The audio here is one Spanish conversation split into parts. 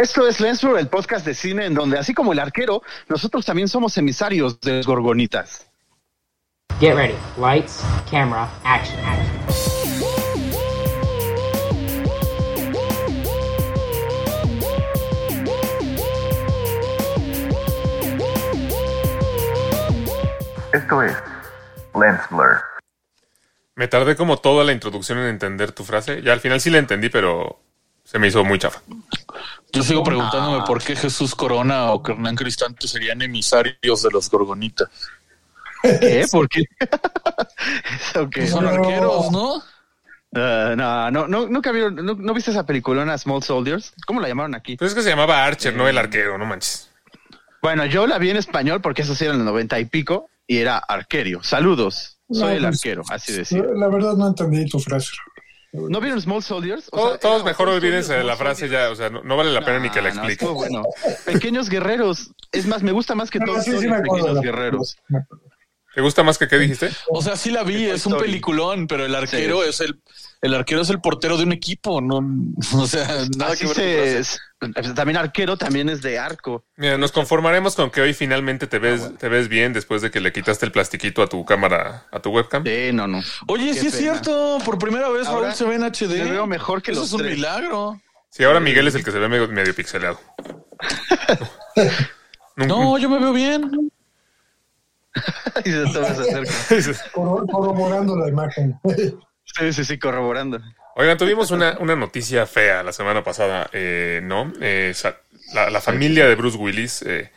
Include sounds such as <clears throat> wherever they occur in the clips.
Esto es Lensflor, el podcast de cine en donde, así como el arquero, nosotros también somos emisarios de los gorgonitas. Get ready. Lights, camera, action. Esto es Lens Blur. Me tardé como toda la introducción en entender tu frase. Ya al final sí la entendí, pero se me hizo muy chafa. Yo sigo preguntándome por qué Jesús Corona o Hernán Cristante serían emisarios de los gorgonitas. ¿Qué? <laughs> ¿Por qué? <laughs> okay. Son arqueros, ¿no? Uh, no, no, no, nunca vieron, no, no, viste esa peliculona Small Soldiers? ¿Cómo la llamaron aquí? Pues es que se llamaba Archer, no el arquero, no manches. Bueno, yo la vi en español porque eso sí era en el noventa y pico y era arquerio. Saludos, soy el pues, arquero, así decir. La verdad no entendí tu frase. ¿No vieron Small Soldiers? todos mejor olvídense de la frase ya, o sea, no, vale la pena ni que la explique. bueno. Pequeños guerreros. Es más, me gusta más que todos los pequeños guerreros. ¿Te gusta más que qué dijiste? O sea, sí la vi, es un peliculón, pero el arquero es el el arquero es el portero de un equipo, no, <laughs> o sea, nada que ver. también arquero también es de arco. Mira, nos conformaremos con que hoy finalmente te ves, te ves bien después de que le quitaste el plastiquito a tu cámara, a tu webcam. Sí, no, no. Oye, sí es cierto, por primera vez Raúl se ve en HD. Me veo mejor que Eso los es un milagro. Sí, ahora Miguel es el que se ve medio, medio pixelado. <laughs> no, yo me veo bien. <laughs> y se Corroborando la imagen. Sí, sí, sí, corroborando. Oigan, tuvimos una, una noticia fea la semana pasada, eh, ¿no? Eh, la, familia de Bruce Willis eh,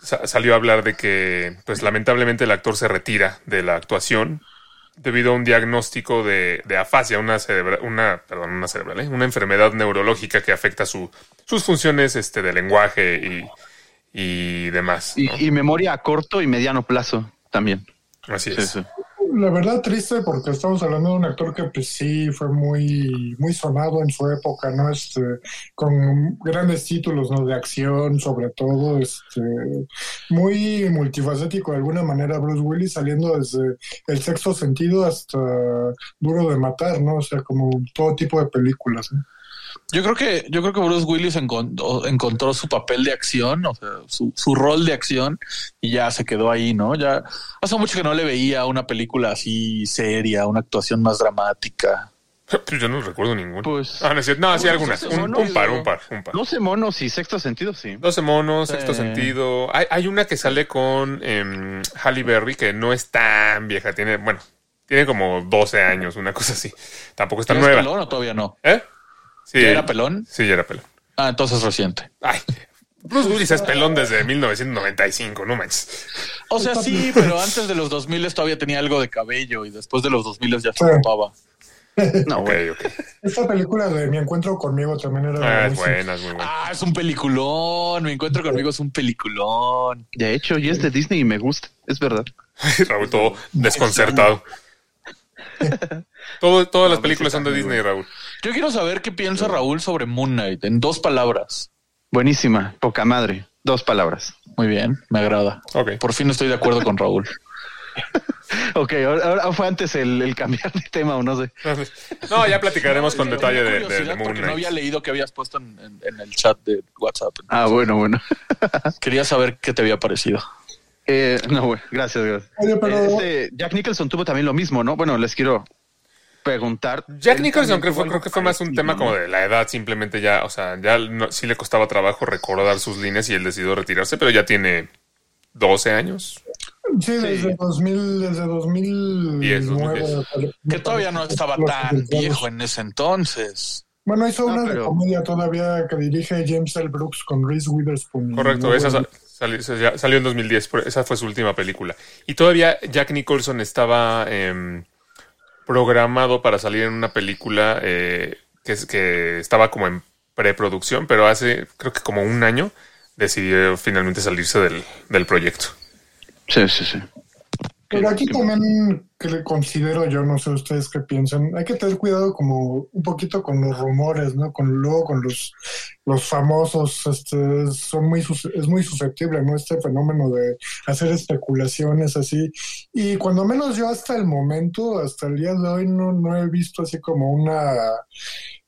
salió a hablar de que, pues lamentablemente el actor se retira de la actuación debido a un diagnóstico de, de afasia, una una, perdón, una cerebral, ¿eh? una enfermedad neurológica que afecta su, sus funciones este, de lenguaje y, y demás. Y, memoria a corto y mediano plazo también. Así es. La verdad triste porque estamos hablando de un actor que pues sí fue muy muy sonado en su época, ¿no? Este con grandes títulos, ¿no? De acción, sobre todo, este muy multifacético de alguna manera Bruce Willis saliendo desde El sexto sentido hasta Duro de matar, ¿no? O sea, como todo tipo de películas. ¿no? Yo creo que, yo creo que Bruce Willis encontró, encontró su papel de acción, o sea, su, su, rol de acción, y ya se quedó ahí, ¿no? Ya hace mucho que no le veía una película así seria, una actuación más dramática. Pues yo no recuerdo ninguno. Pues, ah, no, sí, no, sí, algunas. Un, un, par, un par, un par. 12 monos y sexto sentido, sí. 12 monos, sexto sentido. Hay, hay una que sale con eh, Halle Berry que no es tan vieja. Tiene, bueno, tiene como 12 años, una cosa así. Tampoco está nueva. Pelón o todavía no? ¿Eh? Sí, ¿Ya era pelón? Sí, ya era pelón. Ah, entonces reciente. Ay, Bruce Willis es pelón desde 1995, no manches. O sea, sí, pero antes de los 2000 todavía tenía algo de cabello y después de los 2000 ya se ocupaba. <laughs> No, okay, okay. Esta película de Mi Encuentro conmigo también era. Ah, es buena, es muy buena. Ah, es un peliculón. Mi Encuentro conmigo es un peliculón. De hecho, y es de Disney y me gusta, es verdad. Raúl, todo desconcertado. todo, todas las películas son de Disney, Raúl. Yo quiero saber qué piensa Raúl sobre Moon Knight en dos palabras. Buenísima, poca madre. Dos palabras. Muy bien, me agrada. Okay. Por fin estoy de acuerdo con Raúl. <laughs> ok, ahora, fue antes el, cambiar de tema o no sé. <laughs> No, ya platicaremos con detalle de, de, Moon Knight. No había leído que habías puesto en, el chat de WhatsApp. ah, bueno, bueno. <laughs> quería saber qué te había parecido. Eh, no, bueno, gracias, gracias. Este, Jack Nicholson tuvo también lo mismo, ¿no? Bueno, les quiero preguntar. Jack Nicholson creo, creo, que fue más un tema como de la edad, simplemente ya, o sea, ya sí le costaba trabajo recordar sus líneas y él decidió retirarse, pero ya tiene 12 años. Sí, desde 2000, desde 2009. Que todavía no estaba tan viejo en ese entonces. Bueno, hizo una de comedia todavía que dirige James L. Brooks con Reese Witherspoon. Correcto, esa salió, salió, en 2010, esa fue su última película. Y todavía Jack Nicholson estaba... Eh, programado para salir en una película eh, que, que estaba como en preproducción, pero hace creo que como un año decidió finalmente salirse del, del proyecto. Sí, sí, sí. Pero aquí también que le considero yo, no sé ustedes qué piensan, hay que tener cuidado como un poquito con los rumores, ¿no? Con luego con los los famosos, este, son muy es muy susceptible, ¿no? Este fenómeno de hacer especulaciones así. Y cuando menos yo hasta el momento, hasta el día de hoy, no, no he visto así como una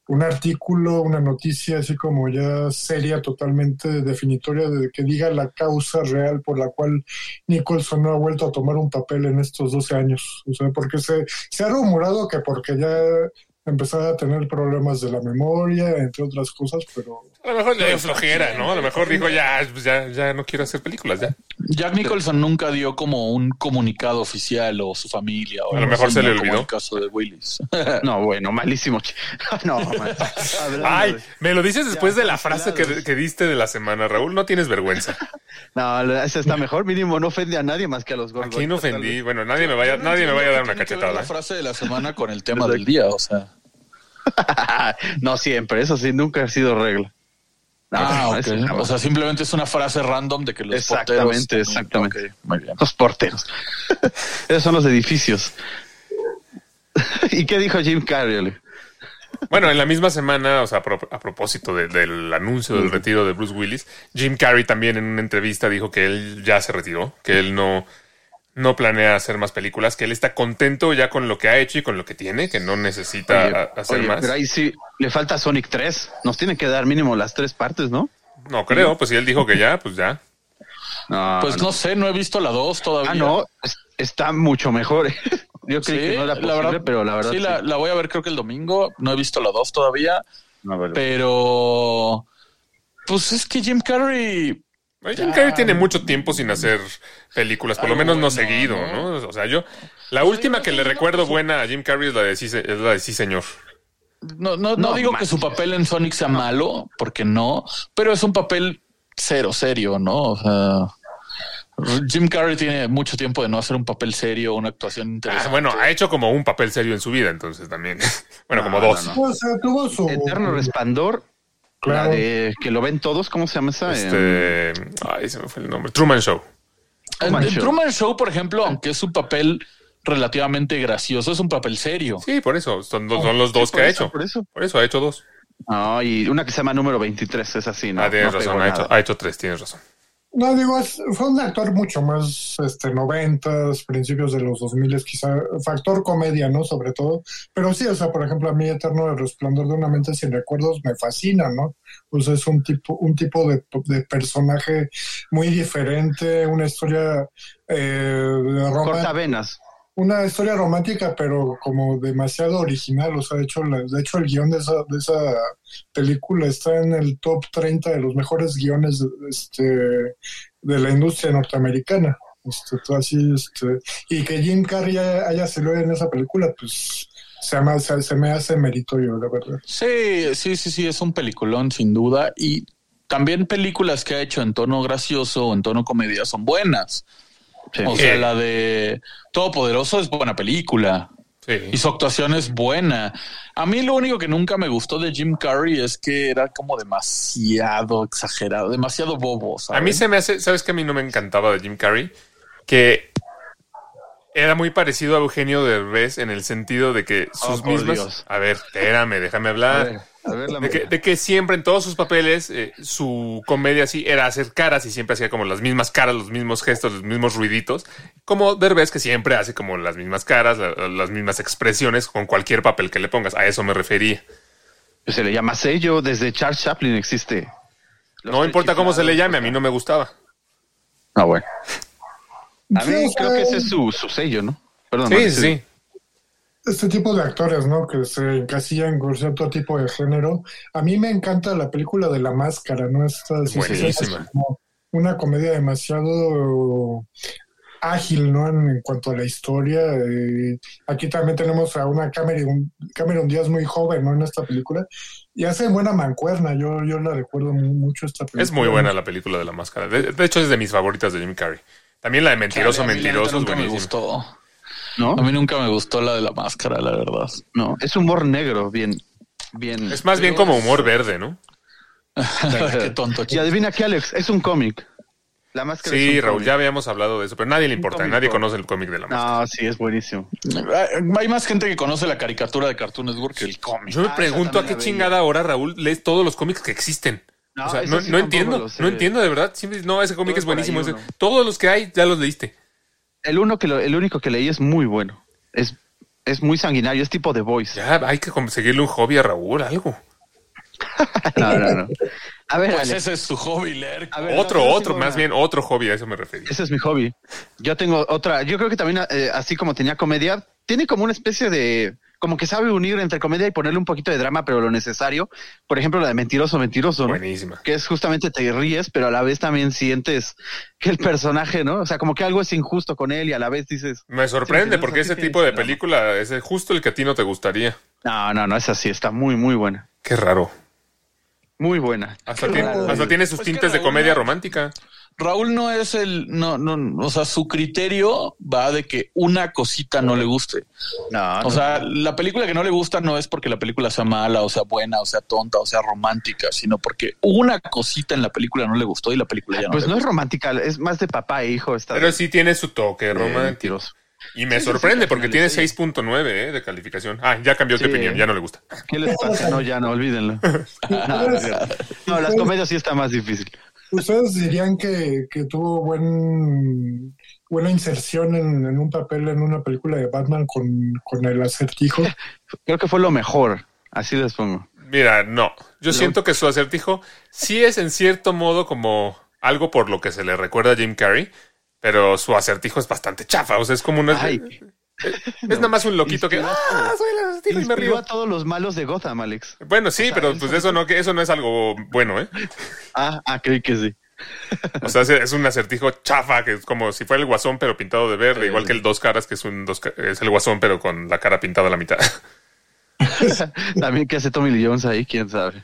un artículo, una noticia así como ya seria, totalmente definitoria de que diga la causa real por la cual Nicholson no ha vuelto a tomar un papel en estos 12 años. O sea, porque se, se ha rumorado que porque ya empezar a tener problemas de la memoria, entre otras cosas, pero... A lo mejor le dio flojera, ¿no? A lo mejor dijo, ya, pues ya, ya no quiero hacer películas, ya. Jack Nicholson nunca dio como un comunicado oficial o su familia. O a lo mejor se le olvidó. el caso de Willis. <laughs> no, bueno, malísimo. <laughs> no, <laughs> Ay, me lo dices después de la frase que, que, diste de la semana, Raúl. No tienes vergüenza. no, esa está mejor. Mínimo no ofende a nadie más que a los gordos. Aquí no ofendí. Bueno, nadie me vaya, nadie me vaya a dar una cachetada. la frase de la semana con el tema del día, o sea. <laughs> no siempre, eso sí, nunca ha sido regla. ah, o sea, simplemente es una frase random de que los exactamente, Exactamente, Los porteros. <laughs> Esos son los edificios. <laughs> ¿Y qué dijo Jim Carrey? Bueno, en la misma semana, o sea, a, propósito del anuncio del retiro de Bruce Willis, Jim Carrey también en una entrevista dijo que él ya se retiró, que él no, no planea hacer más películas, que él está contento ya con lo que ha hecho y con lo que tiene, que no necesita hacer más. Pero ahí sí, le falta Sonic 3. Nos tiene que dar mínimo las tres partes, ¿no? No creo, pues si él dijo que ya, pues ya. pues no. sé, no he visto la 2 todavía. Ah, no, está mucho mejor. <laughs> Yo creo que no era posible, la verdad, pero la verdad. Sí, La, la, voy a ver creo que el domingo. No he visto la 2 todavía. pero. Pues es que Jim Carrey Jim Carrey tiene mucho tiempo sin hacer películas, por lo menos no seguido, ¿no? O sea, yo, la última que le recuerdo buena a Jim Carrey es la de Sí, es la de sí señor. No, no, no, digo que su papel en Sonic sea malo, porque no, pero es un papel cero serio, ¿no? O sea, Jim Carrey tiene mucho tiempo de no hacer un papel serio, una actuación interesante. Ah, bueno, ha hecho como un papel serio en su vida, entonces también. <laughs> bueno, como dos. O sea, tuvo su eterno <laughs> resplandor Claro. que lo ven todos, ¿cómo se llama esa? Este, ay, se me fue el nombre. Truman Show. Truman, Show. Truman Show, por ejemplo, aunque es un papel relativamente gracioso, es un papel serio. Sí, por eso. Son, son los dos que ha hecho. Por eso. Por eso ha hecho dos. Ah, y una que se llama número 23, es así, ¿no? Ah, tienes razón, ha hecho, ha hecho tres, tienes razón. No, digo, fue un actor mucho más este, noventas, principios de los dos miles, quizá, factor comedia, ¿no? Sobre todo. Pero sí, o sea, por ejemplo, a mí Eterno el Resplandor de una mente sin recuerdos me fascina, ¿no? Pues es un tipo, un tipo de, de personaje muy diferente, una historia eh, venas una historia romántica, pero como demasiado original. O sea, de hecho, de hecho el guion de esa, de esa película está en el top 30 de los mejores guiones este, de la industria norteamericana. Este, así, este, y que Jim Carrey haya, salido en esa película, pues se me, se me hace meritorio, la verdad. Sí, sí, sí, sí, es un peliculón, sin duda. Y también películas que ha hecho en tono gracioso o en tono comedia son buenas. O sea, la de Todopoderoso es buena película. Y su actuación es buena. A mí lo único que nunca me gustó de Jim Carrey es que era como demasiado exagerado, demasiado bobo. A mí se me hace, ¿sabes que a mí no me encantaba de Jim Carrey? Que era muy parecido a Eugenio Derbez en el sentido de que sus oh, mismas... A ver, espérame, déjame hablar de, que, siempre en todos sus papeles eh, su comedia así era hacer caras y siempre hacía como las mismas caras, los mismos gestos, los mismos ruiditos. Como Derbez que siempre hace como las mismas caras, las mismas expresiones con cualquier papel que le pongas. A eso me refería. Se le llama sello, desde Charles Chaplin existe. no importa cómo se le llame, a mí no me gustaba. Ah, bueno. A mí creo que ese es su, su sello, ¿no? Perdón. Sí, sí este tipo de actores, ¿no? Que se encasillan con cierto tipo de género. A mí me encanta la película de La Máscara, ¿no? Esta Buenísima. una comedia demasiado ágil, ¿no? En, cuanto a la historia. Eh, aquí también tenemos a una Cameron, Cameron Díaz muy joven, ¿no? En esta película. Y hace buena mancuerna. Yo, yo la recuerdo mucho esta película. Es muy buena la película de La Máscara. De, hecho, es de mis favoritas de Jim Carrey. También la de Mentiroso, Mentiroso. Es me gustó. ¿No? A mí nunca me gustó la de la máscara, la verdad. No, es humor negro, bien, bien. Es más bien como humor verde, ¿no? <laughs> Qué tonto. Y adivina qué, Alex, es un cómic. La máscara sí, Raúl, ya habíamos hablado de eso, pero nadie le importa, nadie conoce el cómic de la máscara. No, sí, es buenísimo. Hay más gente que conoce la caricatura de Cartoon Network que el cómic. Yo me ah, pregunto a qué chingada ahora, Raúl, lees todos los cómics que existen. No, o sea, no, entiendo, no entiendo de verdad. no, ese cómic es buenísimo. todos los que hay ya los leíste. El uno que el único que leí es muy bueno. Es es muy sanguinario, es tipo The Voice. Ya, hay que conseguirle un hobby a Raúl, algo. <laughs> No, no, no. A ver, Pues ese es su hobby, leer. a ver, otro, no, otro, más una- bien otro hobby, a eso me refería. Ese es mi hobby. Yo tengo otra, yo creo que también, eh, así como tenía comedia, tiene como una especie de, como que sabe unir entre comedia y ponerle un poquito de drama, pero lo necesario. Por ejemplo, la de Mentiroso, Mentiroso, ¿no? Buenísima. Que es justamente te ríes, pero a la vez también sientes que el personaje, ¿no? O sea, como que algo es injusto con él y a la vez dices, Me sorprende Sí, porque ese tipo de drama. película es justo el que a ti no te gustaría. no, no, no, es así, está muy, muy buena. Qué raro. Muy buena. Hasta, tiene, raro. hasta tiene sus Pues tintes de comedia romántica. Raúl no es el, no, no, o sea, su criterio va de que una cosita no le guste. No, O no. sea, la película que no le gusta no es porque la película sea mala, o sea buena, o sea tonta, o sea romántica, sino porque una cosita en la película no le gustó y la película ya no. pues le no es romántica, es más de papá e hijo. Está Pero sí tiene su toque romántico. Y me Sí, sorprende sí, porque tiene final sí. 6.9 eh, de calificación. Ah, ya cambió de opinión, ya no le gusta. ¿Qué les pasa? No, ya no, olvídenlo. <laughs> <laughs> No, las comedias sí está más difícil. ¿Ustedes dirían que, que tuvo buen buena inserción en, en un papel en una película de Batman con, con el acertijo? <laughs> Creo que fue lo mejor. Así les pongo. Mira, no. Yo siento que su acertijo sí es en cierto modo como algo por lo que se le recuerda a Jim Carrey, pero su acertijo es bastante chafa. O sea, es como una. Ay, <laughs> es nada más un loquito que. ¡Ah, soy el acertijo y me río! a todos los malos de Gotham, Alex. Bueno, sí, sea, pero pues eso no, que eso no es algo bueno, ¿eh? Ah, ah, creí que sí. O sea, es- un acertijo chafa, que es como si fuera el guasón, pero pintado de verde, Sí, igual sí. que el dos caras, que es un dos es el guasón, pero con la cara pintada a la mitad. <laughs> También que hace Tommy Lee Jones ahí, quién sabe.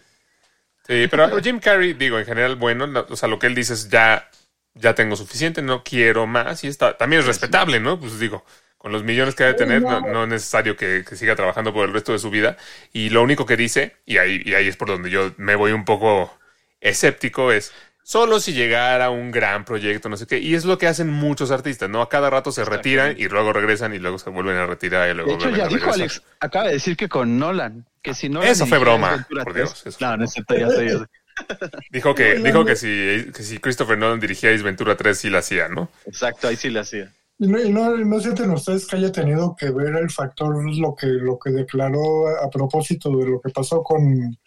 Sí, pero Jim Carrey, digo, en general, bueno, no- o sea, lo que él dice es ya, ya tengo suficiente, no quiero más, y está, también es respetable, ¿no? Pues digo, con los millones que ha de tener, no, no es necesario que, que siga trabajando por el resto de su vida. Y lo único que dice, y ahí, y ahí es por donde yo me voy un poco escéptico, es solo si llegara un gran proyecto, no sé qué. Y es lo que hacen muchos artistas, ¿no? A cada rato se retiran y luego regresan y luego se vuelven a retirar y luego De hecho, ya a dijo regresar. Alex, acaba de decir que con Nolan, que si no Eso fue broma, por Dios, eso No, no es cierto, ya sé, ya sé. <laughs> Dijo que, dijo que si, que si Christopher Nolan dirigía Ace Ventura 3 sí la hacía, ¿no? Exacto, ahí sí le hacía. ¿Y no, y no, no sienten ustedes que haya tenido que ver el factor, lo que, lo que declaró a, propósito de lo que pasó con,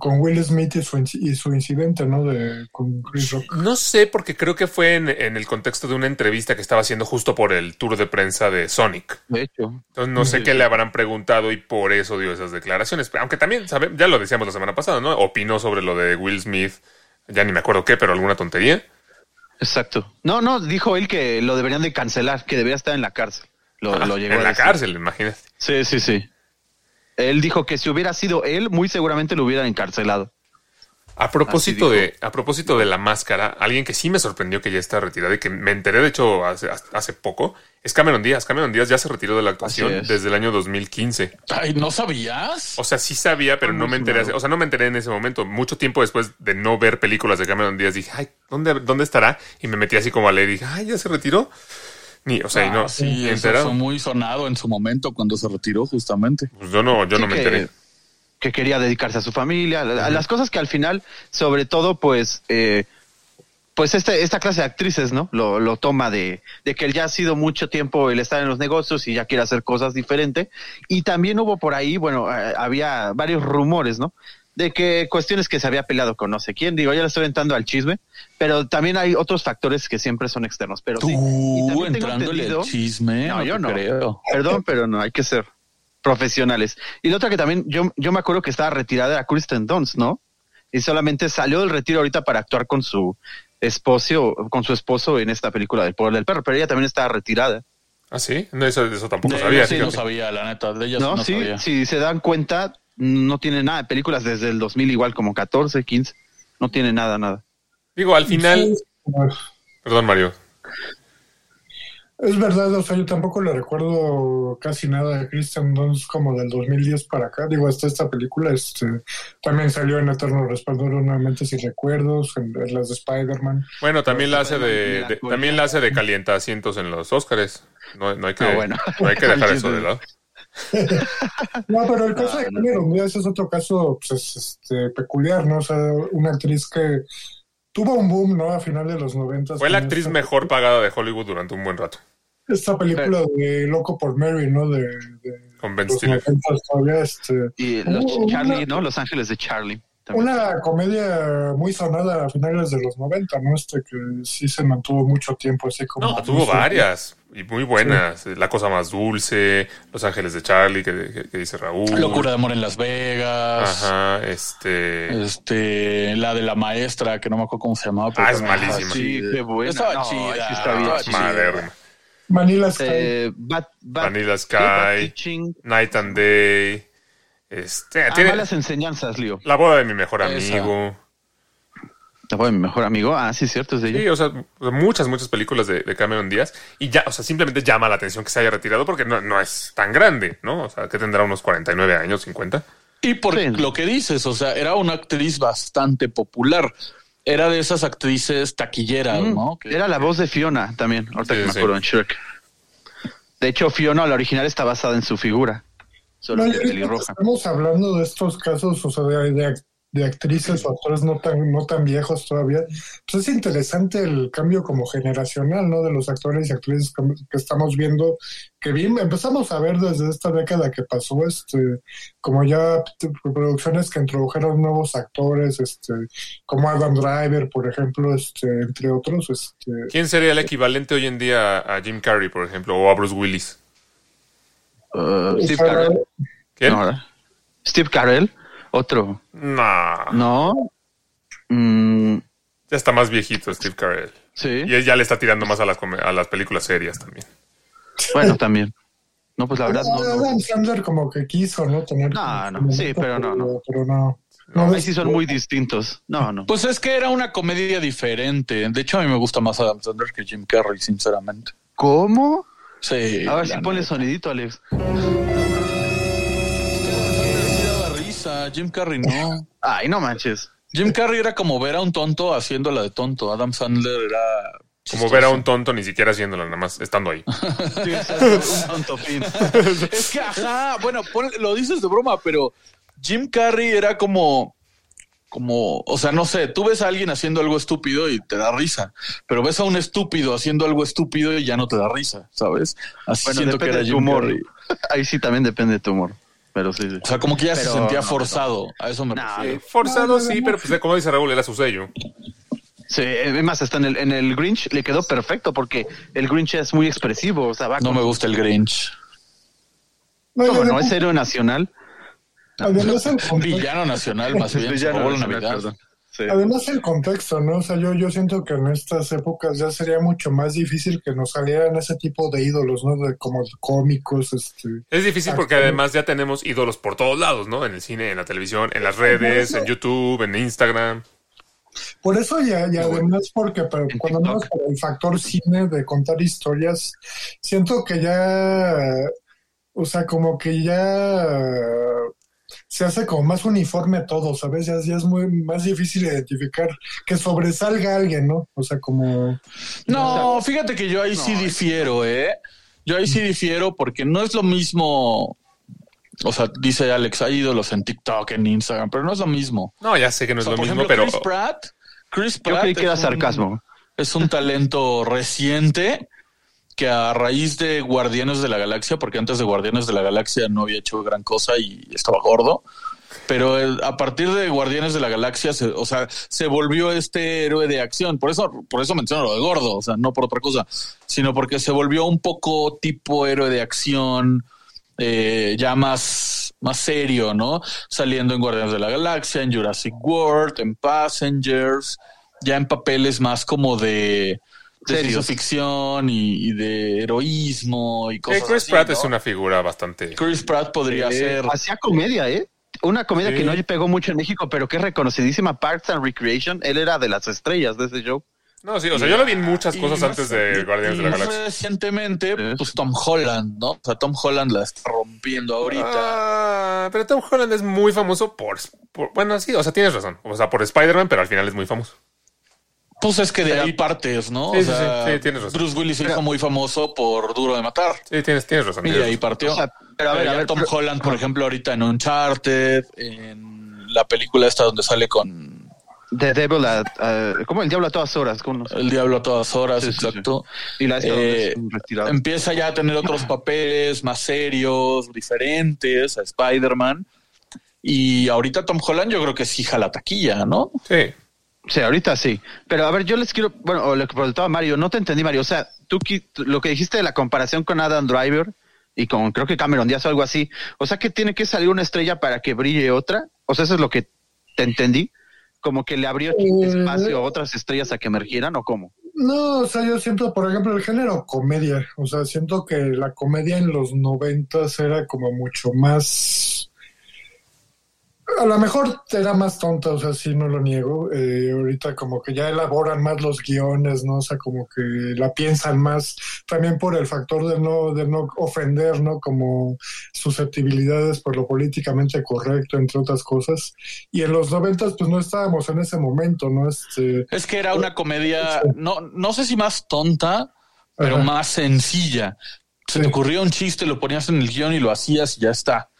con Will Smith y su, inci- y su incidente, ¿no? De, con Chris Rock. No sé, porque creo que fue en, en el contexto de una entrevista que estaba haciendo justo por el tour de prensa de Sonic. De hecho, Entonces no sé qué le habrán preguntado y por eso dio esas declaraciones. Aunque también, sabe, ya lo decíamos la semana pasada, ¿no? Opinó sobre lo de Will Smith, ya ni me acuerdo qué, pero alguna tontería. Exacto. No, no, dijo él que lo deberían de cancelar, que debería estar en la cárcel. Lo, lo llegó en a la decir. cárcel, imagínate. Sí, sí, sí. Él dijo que si hubiera sido él, muy seguramente lo hubieran encarcelado. A propósito Así de, a propósito de la máscara, alguien que sí me sorprendió que ya está retirado y que me enteré de hecho hace, hace poco, es Cameron Díaz. Cameron Díaz ya se retiró de la actuación desde el año 2015. Ay, ¿no sabías? O sea, sí sabía, pero Ah, no me enteré. O sea, no me enteré en ese momento. Mucho tiempo después de no ver películas de Cameron Díaz, dije, ay, ¿dónde, dónde estará? Y me metí así como a leer y dije, ay, ya se retiró. Ni, o sea, y no, Ah, sí, eso fue muy sonado en su momento cuando se retiró justamente. Pues yo no, yo Sí, no me que- enteré. Que quería dedicarse a su familia, a las cosas que al final, sobre todo, pues, eh, pues este, esta clase de actrices, ¿no? Lo, lo toma de, de que él ya ha sido mucho tiempo el estar en los negocios y ya quiere hacer cosas diferentes. Y también hubo por ahí, bueno, eh, había varios rumores, ¿no? De que cuestiones que se había peleado con no sé quién, digo, ya le estoy entrando al chisme, pero también hay otros factores que siempre son externos, pero sí. Y entrándole el chisme. No, yo te no. creo. Perdón, pero no, hay que ser profesionales. Y la otra que también, yo, yo me acuerdo que estaba retirada era Kristen Dunst, ¿no? Y solamente salió del retiro ahorita para actuar con su esposo, con su esposo en esta película del poder del perro, pero ella también estaba retirada. ¿Ah, sí? No, eso, eso tampoco De sabía. ella sí no sabía, la neta. De ella No, sí no sí, sabía. si se dan cuenta, no tiene nada de películas desde el 2000, igual como 14, 15. No tiene nada, nada. Digo, al final. Sí, Perdón, Mario. Es verdad, o sea, yo tampoco le recuerdo casi nada de Christian Dunst como del 2010 para acá. Digo, hasta esta película este, también salió en Eterno Resplandor nuevamente sin recuerdos, en, en las de Spider-Man. Bueno, también la hace de, de- también la hace de calienta asientos en los Oscars. No, no hay que, Ah, bueno. no hay que dejar eso de lado. <laughs> No, pero el caso de no. Cameron Díaz es otro caso pues, es, este, peculiar, ¿no? O sea, una actriz que tuvo un boom, ¿no? A final de los 90. Fue la actriz mejor pagada de Hollywood durante un buen rato. esta película de Loco por Mary, ¿no? De, de Con Ben Stiller. 90 todavía, este, Y los Charlie, una- ¿no? Los Ángeles de Charlie. También. Una comedia muy sonada a finales de los 90, ¿no? Este que sí se mantuvo mucho tiempo así como... No, tuvo varias y muy buenas. La cosa más dulce, Los Ángeles de Charlie, que, que- que dice Raúl. Locura de amor en Las Vegas. Ajá, este. Este, la de la maestra, que no me acuerdo cómo se llamaba. pero Ah, es malísima. Sí, qué buena. Estaba No, chida. sí está bien estaba chida. Moderna. Manila Sky. Eh, ¿qué? Bat Sky. Night and Day. Este, Ah, tiene malas enseñanzas, Leo. la boda de mi mejor Esa. amigo. ¿Te fue mi mejor amigo? Ah, sí, cierto, es de ella. Sí, o sea, muchas, muchas películas de, de Cameron Díaz. Y ya, o sea, simplemente llama la atención que se haya retirado porque no, no es tan grande, ¿no? O sea, que tendrá unos 49 años, 50. Y por Sí. lo que dices, o sea, era una actriz bastante popular. Era de esas actrices taquilleras, Mm, ¿no? Que- Era la voz de Fiona también, ahorita Sí, que me sí. acuerdo en Shrek. De hecho, Fiona, la original, está basada en su figura. Solo No, que y ahorita que pelirroja. estamos hablando de estos casos, o sea, de, de, de actrices o actores no tan, no tan viejos todavía, pues es interesante el cambio como generacional, ¿no? De los actores y actrices que, que estamos viendo, que bien empezamos a ver desde esta década que pasó, este, como ya producciones que introdujeron nuevos actores, este, como Adam Driver, por ejemplo, este, entre otros, este, ¿Quién sería el equivalente hoy en día a Jim Carrey, por ejemplo, o a Bruce Willis? Uh, Steve Carell. ¿Quién? No. Steve Carell, otro. No, No. Mm, ya está más viejito Steve Carell. sí. Y él ya le está tirando más a las, a las películas serias también. Bueno, también. No, pues la verdad no. no. Adam Sandler como que quiso, ¿no? Tener No, no, sí, pero no, no. Pero no. No, No, Ahí sí son muy distintos. No, no. Pues es que era una comedia diferente. De hecho, a mí me gusta más Adam Sandler que Jim Carrey, sinceramente. ¿Cómo? Sí. A ver si ponle neta. sonidito, Alex. Risa, Jim Carrey no. Ay, no manches. Jim Carrey era como ver a un tonto haciéndola de tonto. Adam Sandler era Como ver a un tonto ni siquiera haciéndolo, nada más estando ahí. Sí, es <laughs> un tonto fin. Es que, ajá, bueno, lo dices de broma, pero Jim Carrey era como, como, o sea, no sé, tú ves a alguien haciendo algo estúpido y te da risa, pero ves a un estúpido haciendo algo estúpido y ya no te da risa, ¿sabes? Así Bueno, siento que depende era de tu humor. Carrey. Ahí sí también depende de tu humor. Pero sí, sí. O sea, como que ya se sentía no, forzado, a eso me No, refiero. Forzado sí, pero pues como dice Raúl, era su sello. Sí, además está en el, en el Grinch, le quedó perfecto porque el Grinch es muy expresivo. O sea, va No con- me gusta el Grinch. No, y ¿Cómo no? Es héroe nacional. Además <laughs> el, contexto, Villano nacional, más bien. Villano nacional. Sí. además el contexto, ¿no? O sea, yo, yo siento que en estas épocas ya sería mucho más difícil que nos salieran ese tipo de ídolos, ¿no? De, como cómicos, este. Es difícil porque además ya tenemos ídolos por todos lados, ¿no? En el cine, en la televisión, en las redes, en YouTube, en Instagram. Por eso y, y además porque pero cuando menos por el factor cine de contar historias, siento que ya, o sea, como que ya se hace como más uniforme todo, ¿sabes? Ya, ya es muy más difícil identificar que sobresalga alguien, ¿no? O sea, como... No, fíjate que yo ahí sí difiero, ¿eh? Yo ahí sí difiero porque no es lo mismo. O sea, dice Alex, hay ídolos en TikTok, en Instagram, pero no es lo mismo. No, ya sé que no O es sea, lo por mismo, ejemplo, pero Chris Pratt, Chris Yo Pratt creí que era un- sarcasmo. es un talento reciente que a raíz de Guardianes de la Galaxia, porque antes de Guardianes de la Galaxia no había hecho gran cosa y estaba gordo, pero a partir de Guardianes de la Galaxia, se, o sea, se volvió este héroe de acción. Por eso, por eso menciono lo de gordo, o sea, no por otra cosa, sino porque se volvió un poco tipo héroe de acción, eh, ya más, más serio, ¿no? Saliendo en Guardianes de la Galaxia, en Jurassic World, en Passengers, ya en papeles más como de, de ciencia Serios. ficción y, y de heroísmo y eh, cosas Chris así, Pratt ¿no? es una figura bastante... Chris Pratt podría ser. Hacía comedia, ¿eh? Una comedia Sí. que no pegó mucho en México, pero que es reconocidísima, Parks and Recreation. Él era de las estrellas de ese show. No, sí, o sea, yo lo vi en muchas cosas más- antes de y- Guardianes de la Galaxia. Recientemente, pues Tom Holland, ¿no? O sea, Tom Holland la está rompiendo ahorita. Ah, pero Tom Holland es muy famoso por, por- Bueno, sí, o sea, tienes razón. O sea, por Spider-Man, pero al final es muy famoso. Pues es que de ahí partes, ¿no? Sí, o sí, sea, sí, sí, tienes razón. Bruce Willis se hizo muy famoso por Duro de Matar. Sí, tienes, tienes razón. Y de ahí partió. O sea, pero a ver, Pero a ya ver, Tom pero- Holland, por ejemplo, ahorita en Uncharted, en la película esta donde sale con The Devil, a, a- ¿cómo? El Diablo a todas horas. ¿cómo no sé? El Diablo a todas horas, Sí, sí, sí. exacto. Y la Eh, empieza ya a tener otros <clears throat> papeles más serios, diferentes a Spider-Man. Y ahorita Tom Holland yo creo que sí jala taquilla, ¿no? Sí. Sí, ahorita sí. Pero a ver, yo les quiero, bueno, lo que preguntaba Mario, no te entendí, Mario. O sea, tú lo que dijiste de la comparación con Adam Driver y con creo que Cameron Díaz o algo así. O sea, que tiene que salir una estrella para que brille otra. O sea, eso es lo que te entendí. Como que le abrió Eh. espacio a otras estrellas a que emergieran o cómo. No, o sea, yo siento, por ejemplo, el género comedia. O sea, siento que la comedia en los noventas era como mucho más. A lo mejor era más tonta, o sea, sí, no lo niego. Eh, ahorita como que ya elaboran más los guiones, ¿no? O sea, como que la piensan más, también por el factor de no, de no ofender, ¿no? Como susceptibilidades por lo políticamente correcto, entre otras cosas. Y en los noventas, pues no estábamos en ese momento, ¿no? Este, Es que era una comedia, no, no sé si más tonta, pero Ajá. más sencilla. Se te Sí. ocurrió un chiste, lo ponías en el guion y lo hacías y ya está.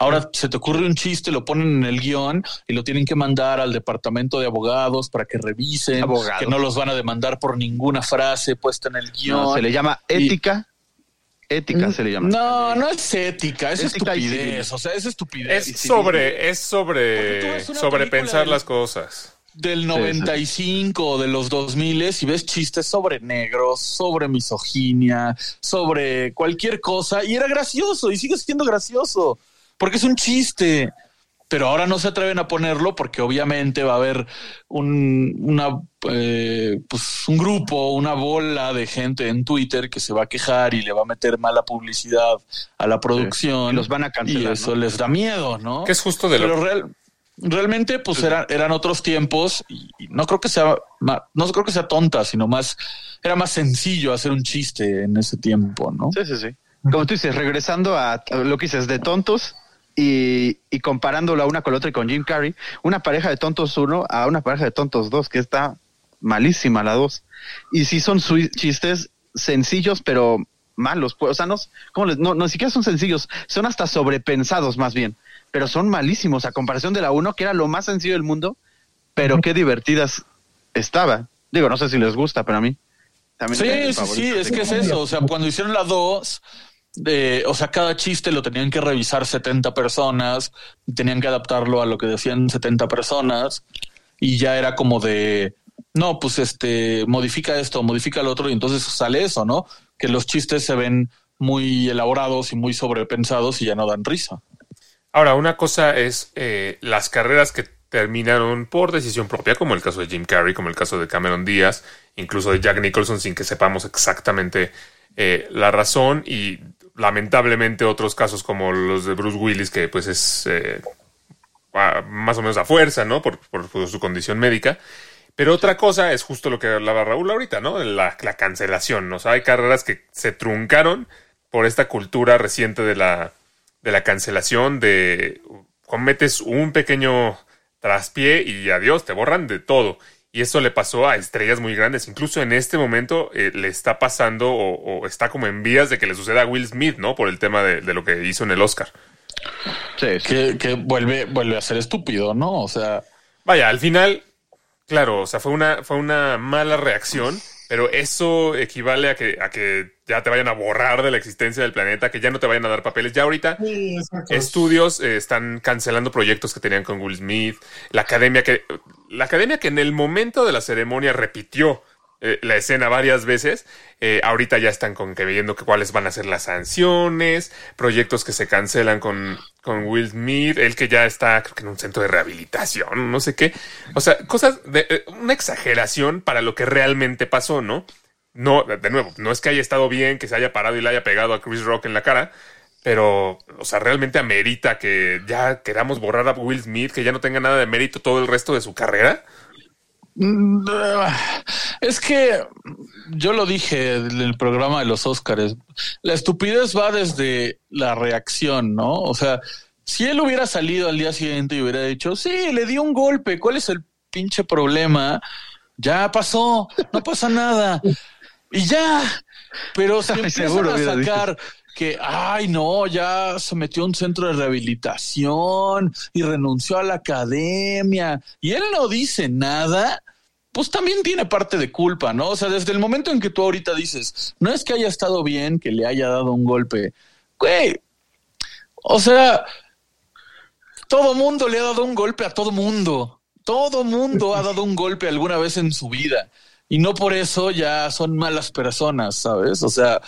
Ahora se te ocurre un chiste, lo ponen en el guion y lo tienen que mandar al departamento de abogados para que revisen, que no los van a demandar por ninguna frase puesta en el guion. No, se le llama Y- ética. Ética se le llama. No, no es ética, es Ética estupidez. O sea, es estupidez. Es sobre, es sobre, sobrepensar las cosas. del sí. 95 o de los 2000 y ves chistes sobre negros, sobre misoginia, sobre cualquier cosa y era gracioso y sigue siendo gracioso porque es un chiste. Pero ahora no se atreven a ponerlo porque obviamente va a haber un, una, eh, pues un grupo, una bola de gente en Twitter que se va a quejar y le va a meter mala publicidad a la producción. Y los van a cancelar, Y eso ¿no? les da miedo, ¿no? Que es justo de lo Pero real- realmente, pues eran, eran otros tiempos y, y no creo que sea ma- no creo que sea tonta, sino más era más sencillo hacer un chiste en ese tiempo, ¿no? Sí, sí, sí. Como tú dices, regresando a lo que dices de tontos y, y comparándolo a una con la otra y con Jim Carrey, una pareja de tontos uno a una pareja de tontos dos, que está malísima la dos. Y sí son chistes sencillos, pero malos. pues, O sea, no, ¿cómo les- no, no ni siquiera son sencillos, son hasta sobrepensados más bien, pero son malísimos a comparación de la uno, que era lo más sencillo del mundo, pero qué divertidas estaban. Digo, no sé si les gusta, pero a mí. También Sí, sí, sí, es que es eso. O sea, cuando hicieron la 2, de, o sea, cada chiste lo tenían que revisar 70 personas, tenían que adaptarlo a lo que decían 70 personas, y ya era como de, no, pues este, modifica esto, modifica lo otro, y entonces sale eso, ¿no? Que los chistes se ven muy elaborados y muy sobrepensados y ya no dan risa. Ahora, una cosa es eh, las carreras que terminaron por decisión propia, como el caso de Jim Carrey, como el caso de Cameron Díaz, incluso de Jack Nicholson, sin que sepamos exactamente eh, la razón, y lamentablemente otros casos como los de Bruce Willis, que pues es eh, más o menos a fuerza, ¿no? Por, por- su condición médica. Pero otra cosa es justo lo que hablaba Raúl ahorita, ¿no? La, la cancelación. O sea, hay carreras que se truncaron por esta cultura reciente de la, de la cancelación, de cometes un pequeño traspié y adiós, te borran de todo. Y eso le pasó a estrellas muy grandes. Incluso en este momento eh, le está pasando o, o está como en vías de que le suceda a Will Smith, ¿no? Por el tema de, de lo que hizo en el Oscar. Sí, sí. Que, que vuelve, vuelve a ser estúpido, ¿no? O sea, Vaya, al final, claro, o sea, fue una, fue una mala reacción, pero eso equivale a que, a que ya te vayan a borrar de la existencia del planeta, que ya no te vayan a dar papeles. Ya ahorita Sí, estudios eh, están cancelando proyectos que tenían con Will Smith, la academia que, la academia que en el momento de la ceremonia repitió eh, la escena varias veces, eh, ahorita ya están con que viendo que cuáles van a ser las sanciones, proyectos que se cancelan con, con Will Smith, él que ya está creo que en un centro de rehabilitación, no sé qué, o sea, cosas de eh, una exageración para lo que realmente pasó, ¿no? No, de de nuevo, no es que haya estado bien, que se haya parado y le haya pegado a Chris Rock en la cara, pero, o sea, realmente amerita que ya queramos borrar a Will Smith, que ya no tenga nada de mérito todo el resto de su carrera. Mm, Es que yo lo dije en el programa de los Óscares. La estupidez va desde la reacción, ¿no? O sea, si él hubiera salido al día siguiente y hubiera dicho, sí, le dio un golpe, ¿cuál es el pinche problema? Ya pasó, no pasa nada. Y ya. Pero si <laughs> empiezan a sacar que, ay, no, ya se metió a un centro de rehabilitación y renunció a la academia y él no dice nada, pues también tiene parte de culpa, ¿no? O sea, desde el momento en que tú ahorita dices, no es que haya estado bien que le haya dado un golpe, güey, o sea, todo mundo le ha dado un golpe a todo mundo. Todo mundo ha dado un golpe alguna vez en su vida. Y no por eso ya son malas personas, ¿sabes? O sea,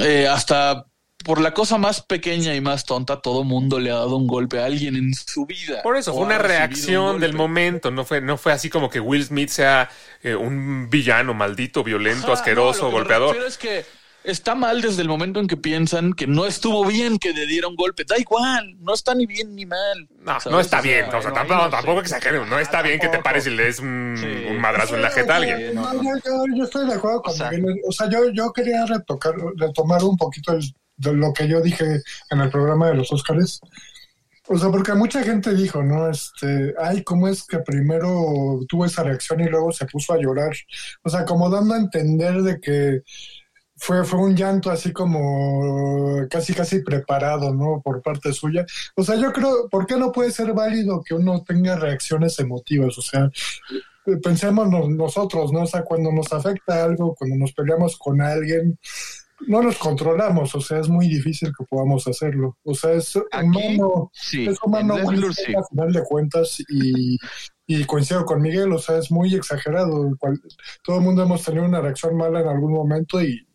eh, hasta por la cosa más pequeña y más tonta, todo mundo le ha dado un golpe a alguien en su vida. Por eso, fue una un reacción del momento, no fue, no fue así como que Will Smith sea eh, un villano, maldito, violento, Ajá, asqueroso, no, lo que me golpeador. es que está mal desde el momento en que piensan que no estuvo bien que le diera un golpe. Da igual, no está ni bien ni mal. No, ¿sabes? no está O sea, bien, o sea, bueno, tampoco, no tampoco exageremos, no está bien que te pares y le des un, Sí. un madrazo en la jeta a alguien. No, yo, yo- yo estoy de acuerdo con O sea- Miguel. O sea, yo, yo quería retocar, retomar un poquito el- de lo que yo dije en el programa de los Óscares. O sea, porque mucha gente dijo, ¿no? Este, ay, ¿cómo es que primero tuvo esa reacción y luego se puso a llorar? O sea, como dando a entender de que fue, fue un llanto así como casi, casi preparado, ¿no? Por parte suya. O sea, yo creo, ¿por qué no puede ser válido que uno tenga reacciones emotivas? O sea, pensemos nos- nosotros, ¿no? O sea, cuando nos afecta algo, cuando nos peleamos con alguien, no nos controlamos, o sea, es muy difícil que podamos hacerlo. O sea, es Aquí, humano, Sí, es humano Smith sí. a final de cuentas y, y coincido con Miguel, o sea, es muy exagerado. Cual- todo el mundo hemos tenido una reacción mala en algún momento y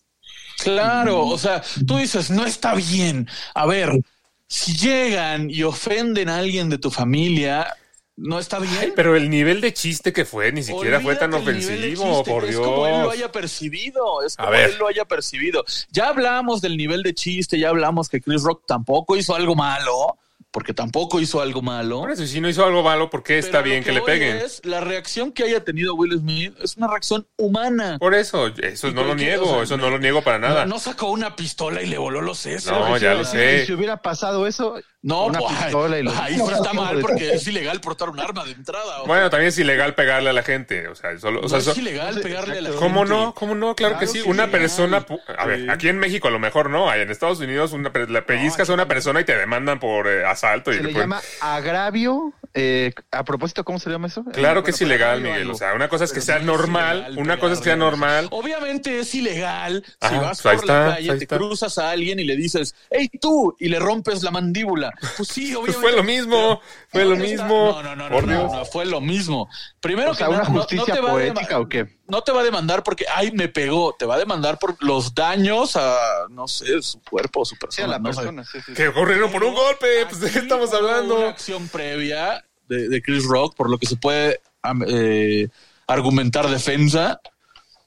Claro, o sea, tú dices, no está bien. A ver, si llegan y ofenden a alguien de tu familia, no está bien. Pero el nivel de chiste que fue ni siquiera fue tan ofensivo, por es Dios. como él lo haya percibido, es A como ver. él lo haya percibido. Ya hablamos del nivel de chiste, ya hablamos que Chris Rock tampoco hizo algo malo, porque tampoco hizo algo malo. Por eso, si no hizo algo malo, ¿por qué Pero está lo bien que, le voy peguen? es, la reacción que haya tenido Will Smith es una reacción humana. Por eso, eso ¿Y no lo niego, O sea, eso no lo niego para nada. No, no sacó una pistola y le voló los sesos. No, ya lo sé. Si hubiera pasado eso, No, una pues, pistola y lo- ahí No, sí está no, mal porque es ilegal portar un arma de entrada. o Bueno, sea, también es ilegal pegarle a la gente, o sea, solo, o no sea, es so- ilegal pegarle a la exacto. ¿Cómo gente. no? ¿Cómo no? Claro, que sí. que una persona, pu- a ver, Sí. aquí en México a lo mejor no, en Estados Unidos una, le pellizcas a una persona y te demandan por eh, asalto. y se le después- llama agravio. Eh, a propósito, ¿cómo se llama eso? Claro Eh, que es ilegal, Miguel. algo. O sea, una cosa es que sea no normal, ilegal una cosa es que sea normal. Obviamente es ilegal si Ajá, vas pues ahí por está, la calle, ahí te está. cruzas a alguien y le dices, hey tú, y le rompes la mandíbula. Pues sí, <laughs> obviamente. Pues fue lo mismo, fue lo mismo. No, no, no, Por no, Dios. no, fue lo mismo. Primero O sea, que una no- no justicia te va a poética dema- o qué? No te va a demandar porque, ay, me pegó. Te va a demandar por los daños a, no sé, su cuerpo, su Sí, persona. a la no sé. persona. sí, sí, sí. Que ocurrieron por un golpe, pues de qué estamos hubo Una hablando. acción previa de, de Chris Rock, por lo que se puede eh, argumentar defensa.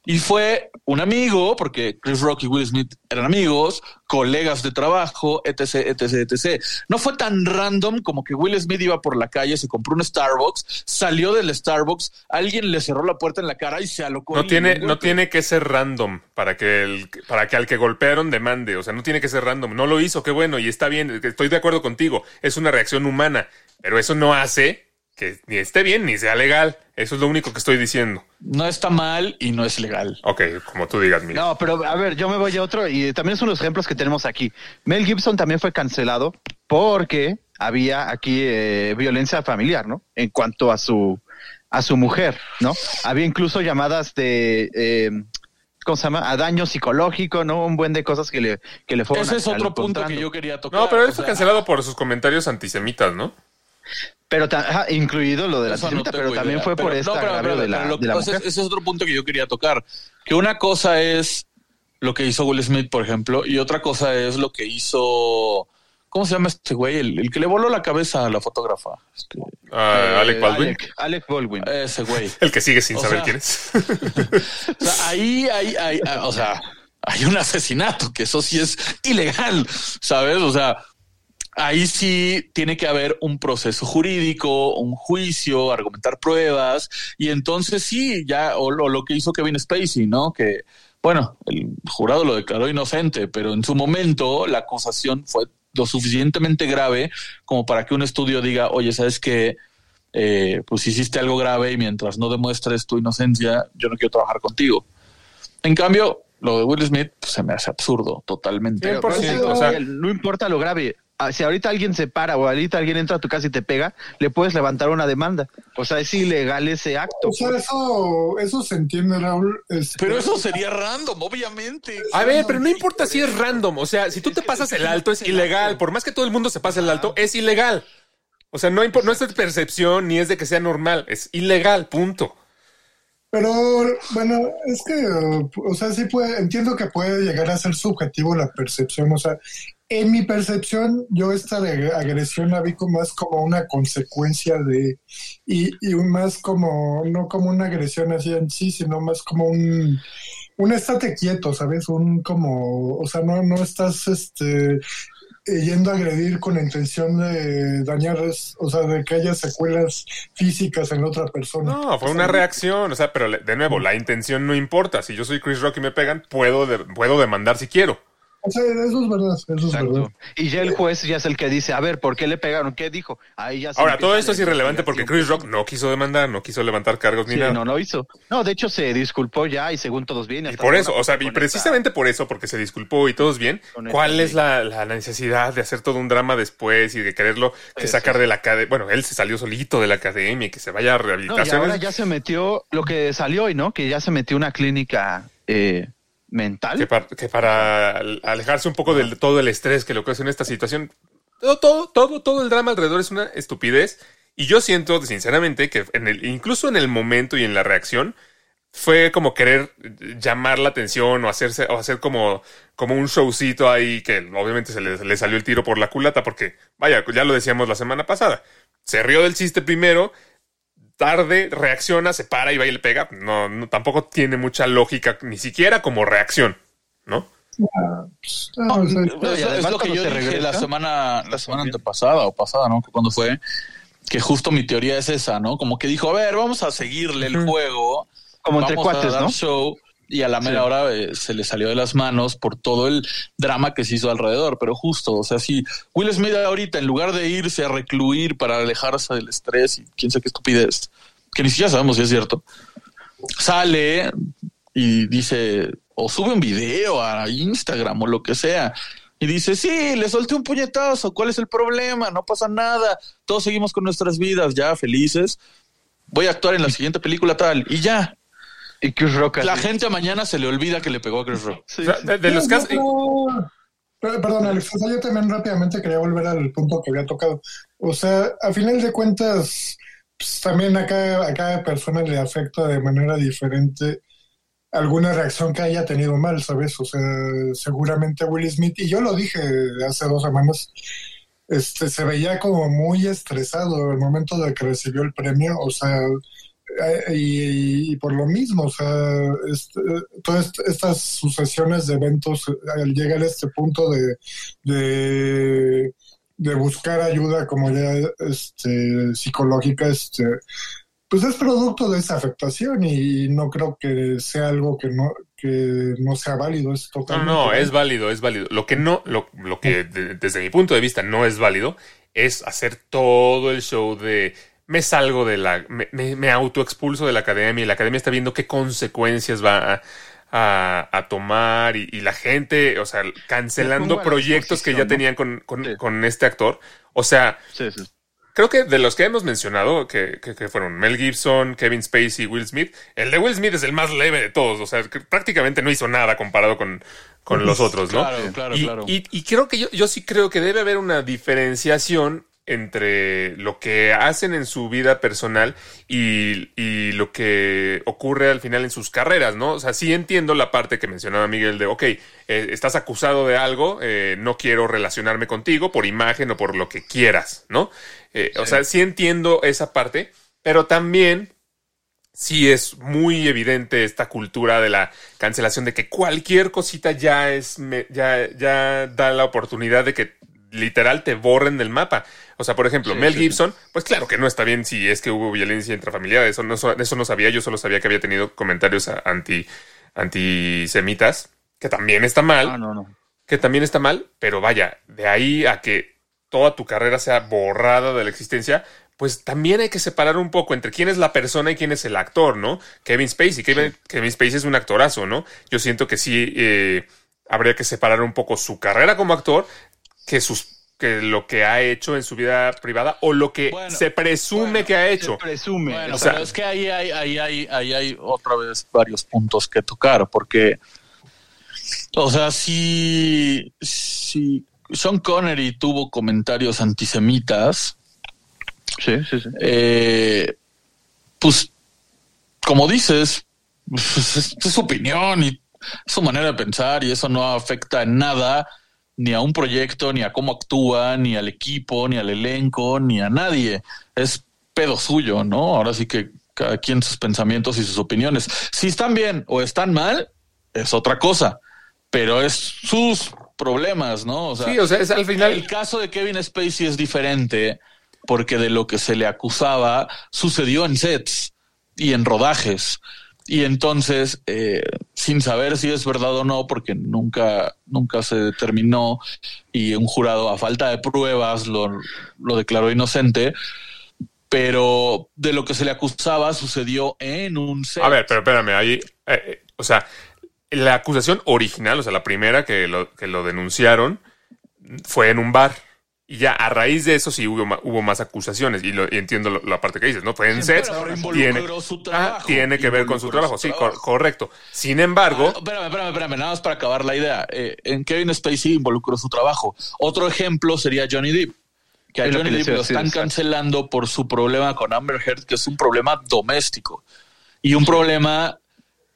Y fue un amigo, porque Chris Rock y Will Smith eran amigos, colegas de trabajo, etc, etc, etc. No fue tan random como que Will Smith iba por la calle, se compró un Starbucks, salió del Starbucks, alguien le cerró la puerta en la cara y se alocó. No tiene, no tiene que ser random para que el, para que al que golpearon demande. O sea, no tiene que ser random. No lo hizo, qué bueno, y está bien. Estoy de acuerdo contigo. Es una reacción humana. Pero eso no hace que ni esté bien ni sea legal. Eso es lo único que estoy diciendo. No está mal y no es legal. Ok, como tú digas, Miguel. No, pero a ver, yo me voy a otro y también son los ejemplos que tenemos aquí. Mel Gibson también fue cancelado porque había aquí eh, violencia familiar, ¿no? En cuanto a su a su mujer, ¿no? Había incluso llamadas de eh, ¿cómo se llama? A daño psicológico, ¿no? Un buen de cosas que le que le fueron Ese es otro punto que yo quería tocar. No, pero él fue sea, cancelado por sus comentarios antisemitas, ¿no? Pero ajá, incluido lo de la no tengo pero también fue por Pero- este no, pero- de la, lo- de la ese, mujer. ese es otro punto que yo quería tocar. Que una cosa es lo que hizo Will Smith, por ejemplo, y otra cosa es lo que hizo. ¿Cómo se llama este güey? El, el que le voló la cabeza a la fotógrafa. Este, Ah, Eh, Alec Baldwin. Alec, Alec Baldwin. ese güey. <laughs> El que sigue sin O saber sea- quién es. <laughs> O sea, ahí hay, hay, ah, o sea, hay un asesinato, que eso sí es ilegal, ¿sabes? O sea, ahí sí tiene que haber un proceso jurídico, un juicio, argumentar pruebas, y entonces sí, ya, o lo, lo que hizo Kevin Spacey, ¿no? Que, bueno, el jurado lo declaró inocente, pero en su momento la acusación fue lo suficientemente grave como para que un estudio diga, oye, ¿sabes qué? Eh, pues hiciste algo grave y mientras no demuestres tu inocencia, yo no quiero trabajar contigo. En cambio, lo de Will Smith pues, se me hace absurdo totalmente. Cien por Pero, ciento, pero, o sea- no importa lo grave. Ah, Si ahorita alguien se para o ahorita alguien entra a tu casa y te pega, le puedes levantar una demanda. O sea, es ilegal ese acto. O sea, eso, eso se entiende, Raúl. este, Pero eso sería random, obviamente. A ver, pero no importa si es random. O sea, si tú te pasas el alto, es ilegal. Por más que todo el mundo se pase el alto, es ilegal. O sea, no, no es de percepción ni es de que sea normal. Es ilegal, punto. Pero bueno, es que, o sea, sí puede, entiendo que puede llegar a ser subjetivo la percepción. O sea, en mi percepción, yo esta agresión la vi como más como una consecuencia de, y, y más como, no como una agresión así en sí, sino más como un, un estate quieto, ¿sabes? Un como, o sea, no, no estás, este, yendo a agredir con la intención de dañar, o sea, de que haya secuelas físicas en la otra persona. No, fue una reacción. O sea, pero de nuevo, la intención no importa. Si yo soy Chris Rock y me pegan, puedo, de- puedo demandar si quiero. O sea, eso es verdad, eso es verdad. Y ya el juez ya es el que dice, a ver, ¿por qué le pegaron? ¿Qué dijo? Ahí ya se Ahora, todo esto es irrelevante porque. Chris Rock no quiso demandar, no quiso levantar cargos ni Sí, nada. no lo hizo. No, de hecho se disculpó ya y según todos bien. Y por eso, o sea, y precisamente por eso, porque se disculpó y todos bien, ¿cuál es la, la necesidad de hacer todo un drama después y de quererlo que sacar de la academia? Bueno, él se salió solito de la academia y que se vaya a esta- No, y ahora ya se metió lo que salió hoy, ¿no? Que ya se metió una clínica eh, mental. que, para, que alejarse un poco de todo el estrés que le ocasiona esta situación, todo, todo, todo, todo el drama alrededor es una estupidez. Y yo siento, sinceramente, que en incluso en el momento y en la reacción, fue como querer llamar la atención o hacerse, o hacer como, como un showcito ahí que obviamente se le, le salió el tiro por la culata, porque, vaya, ya lo decíamos la semana pasada. Se rió del chiste primero, tarde, reacciona, se para y va y le pega. No, no, tampoco tiene mucha lógica, ni siquiera como reacción, ¿no? Ah, sea, Es, No, lo que yo dije la semana, la semana antepasada o pasada, ¿no? Cuando fue que justo mi teoría es esa, ¿no? Como que dijo, a ver, vamos a seguirle el juego, Como entre vamos a cuates, dar ¿no? show y a la mera Sí. hora eh, se le salió de las manos por todo el drama que se hizo alrededor. Pero justo, o sea, si Will Smith ahorita en lugar de irse a recluir para alejarse del estrés y quién sabe qué estupidez, que ni siquiera sabemos si es cierto, sale y dice o sube un video a Instagram o lo que sea y dice, sí, le solté un puñetazo, ¿cuál es el problema? No pasa nada, todos seguimos con nuestras vidas ya felices, voy a actuar en la siguiente película tal y ya. Y Chris Rock. La así. gente mañana se le olvida que le pegó a Chris Rock. Sí, sí. de, de los casos. Perdón, Alex, o sea, yo también rápidamente quería volver al punto que había tocado. O sea, a final de cuentas, pues, también a cada, a cada persona le afecta de manera diferente alguna reacción que haya tenido mal, ¿sabes? O sea, seguramente Will Smith, y yo lo dije hace dos semanas, este, se veía como muy estresado el momento de que recibió el premio, o sea, y, y por lo mismo, o sea, este, todas estas sucesiones de eventos eh, al llegar a este punto de, de, de buscar ayuda como ya este, psicológica, este, pues es producto de esa afectación y no creo que sea algo que no que no sea válido, es No, totalmente no, es válido. válido, es válido. Lo que no, lo, lo que de- desde mi punto de vista no es válido es hacer todo el show de me salgo de la, me, me, me autoexpulso de la academia y la academia está viendo qué consecuencias va a, a- a tomar y, y la gente, o sea, cancelando proyectos que ya tenían con, con, Sí. con este actor. O sea, Sí, sí. Creo que de los que hemos mencionado, que, que- que fueron Mel Gibson, Kevin Spacey y Will Smith, el de Will Smith es el más leve de todos. O sea, que prácticamente no hizo nada comparado con, con los otros, ¿no? Claro, claro, y, claro. y- y creo que yo, yo sí creo que debe haber una diferenciación entre lo que hacen en su vida personal y, y lo que ocurre al final en sus carreras, ¿no? O sea, sí entiendo la parte que mencionaba Miguel de, ok, eh, estás acusado de algo, eh, no quiero relacionarme contigo por imagen o por lo que quieras, ¿no? Eh, O sea, sí entiendo esa parte, pero también sí es muy evidente esta cultura de la cancelación de que cualquier cosita ya es ya ya da la oportunidad de que literal te borren del mapa. O sea, por ejemplo, Sí, Mel sí, Gibson, pues claro que no está bien si es que hubo violencia intrafamiliar, eso no eso no sabía, yo solo sabía que había tenido comentarios anti antisemitas, que también está mal Ah, no, no. que también está mal, pero vaya, de ahí a que toda tu carrera sea borrada de la existencia, pues también hay que separar un poco entre quién es la persona y quién es el actor, ¿no? Kevin Spacey, Kevin, Kevin Spacey es un actorazo, ¿no? Yo siento que sí eh, habría que separar un poco su carrera como actor que sus que lo que ha hecho en su vida privada o lo que Bueno, se presume bueno, que ha hecho. Presume. Bueno, O sea- pero es que ahí hay, ahí, hay, ahí hay otra vez varios puntos que tocar, porque, o sea, si, si Sean Connery tuvo comentarios antisemitas, Sí, sí, sí. eh, pues, como dices, pues, es, es su opinión y su manera de pensar y eso no afecta en nada ni a un proyecto, ni a cómo actúa, ni al equipo, ni al elenco, ni a nadie. Es pedo suyo, ¿no? Ahora sí que cada quien sus pensamientos y sus opiniones. Si están bien o están mal, es otra cosa, pero es sus problemas, ¿no? O sea, Sí, o sea, es al final. el caso de Kevin Spacey es diferente porque de lo que se le acusaba sucedió en sets y en rodajes. Y entonces, eh, sin saber si es verdad o no, porque nunca, nunca se determinó y un jurado a falta de pruebas lo, lo declaró inocente, pero de lo que se le acusaba sucedió en un. A ver, pero espérame, ahí, eh, eh, o sea, la acusación original, o sea, la primera que lo, que lo denunciaron fue en un bar. Y ya a raíz de eso sí hubo, más acusaciones. Y, lo, y entiendo lo- la parte que dices, ¿no? Fue en Sí, sets. pero involucró Tiene, su Ah, trabajo. tiene que ver con su trabajo, su sí, cor- correcto. Sin embargo, Ah, espérame, espérame, espérame, nada más para acabar la idea. Eh, en Kevin Spacey involucró su trabajo. Otro ejemplo sería Johnny Depp. Que a Es lo Johnny que Depp lo están exacto. cancelando por su problema con Amber Heard, que es un problema doméstico. Y un problema